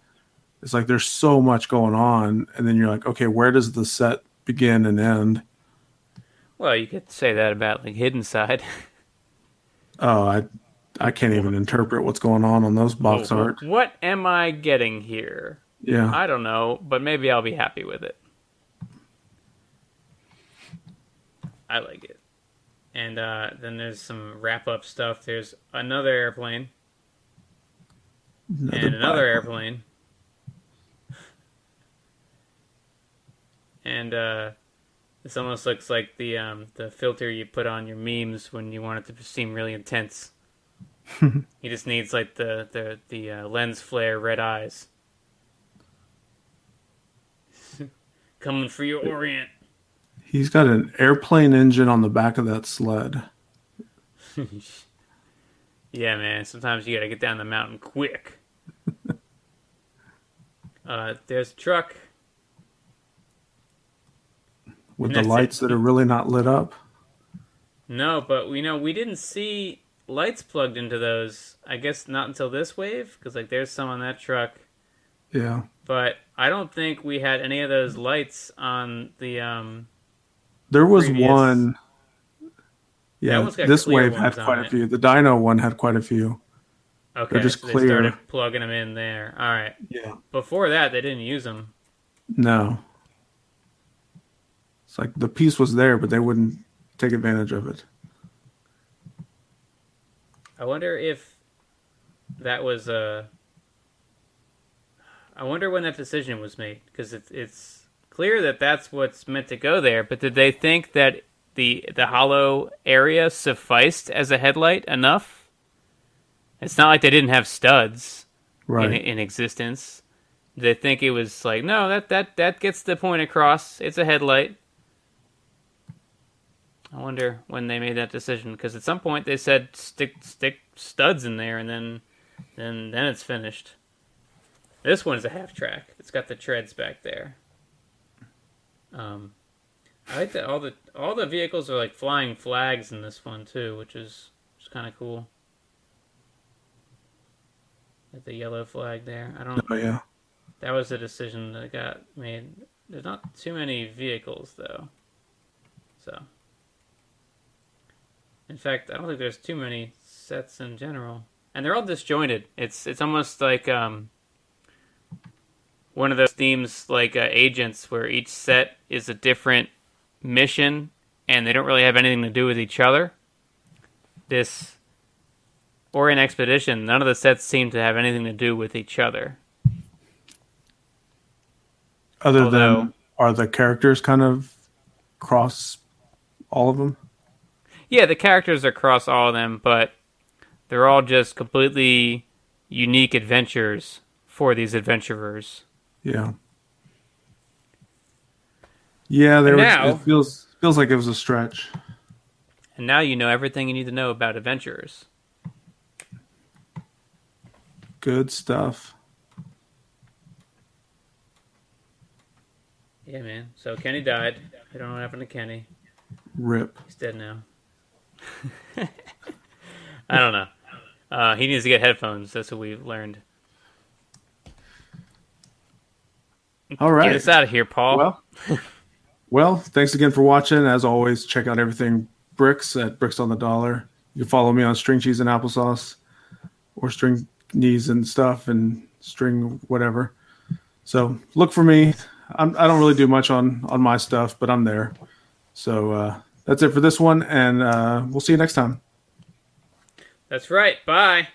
It's like there's so much going on, and then you're like, okay, where does the set begin and end? Well, you could say that about like Hidden Side. Oh, I I can't even interpret what's going on on those box art. What am I getting here? Yeah, I don't know, but maybe I'll be happy with it. I like it. And uh, then there's some wrap up stuff. There's another airplane and another airplane. And uh, this almost looks like the um, the filter you put on your memes when you want it to seem really intense. he just needs like the the the uh, lens flare red eyes. Coming for your Orient. He's got an airplane engine on the back of that sled. yeah, man. Sometimes you gotta get down the mountain quick. uh, there's a truck. With the lights it. that are really not lit up. No, but we know we didn't see lights plugged into those. I guess not until this wave, because like there's some on that truck. Yeah, But I don't think we had any of those lights on the. um there was Previous- one. Yeah, this wave had quite a it. few. The Dino one had quite a few. Okay, just so they clear. started plugging them in there. All right. Yeah, Before that, they didn't use them. no. It's like the piece was there, but they wouldn't take advantage of it. I wonder if that was Uh, I wonder when that decision was made because it's it's clear that that's what's meant to go there. But did they think that the the hollow area sufficed as a headlight enough? It's not like they didn't have studs Right. in in existence. They think it was like no that that that gets the point across. It's a headlight. I wonder when they made that decision because at some point they said stick stick studs in there and then then then it's finished. This one's a half track. It's got the treads back there. Um, I like that all the all the vehicles are like flying flags in this one too, which is just kind of cool. Like the yellow flag there. I don't. Oh yeah. That was a decision that got made. There's not too many vehicles though, so. In fact, I don't think there's too many sets in general, and they're all disjointed. It's it's almost like um. One of those themes like uh, agents, where each set is a different mission, and they don't really have anything to do with each other. This Orient Expedition, none of the sets seem to have anything to do with each other. Other Although- than are the characters kind of cross all of them? Yeah, the characters are across all of them, but they're all just completely unique adventures for these adventurers. Yeah. Yeah, there And was, now- it feels feels like it was a stretch. And now you know everything you need to know about adventurers. Good stuff. Yeah, man. So Kenny died. I don't know what happened to Kenny. Rip. He's dead now. I don't know. Uh, he needs to get headphones. That's what we've learned. All right. Get us out of here, Paul. Well, well, thanks again for watching. As always, check out everything Bricks at Bricks on the Dollar. You can follow me on String Cheese and Applesauce, or String Knees and stuff, and String whatever. So look for me. I'm, I don't really do much on on my stuff, but I'm there. So uh, that's it for this one, and uh, we'll see you next time. That's right. Bye.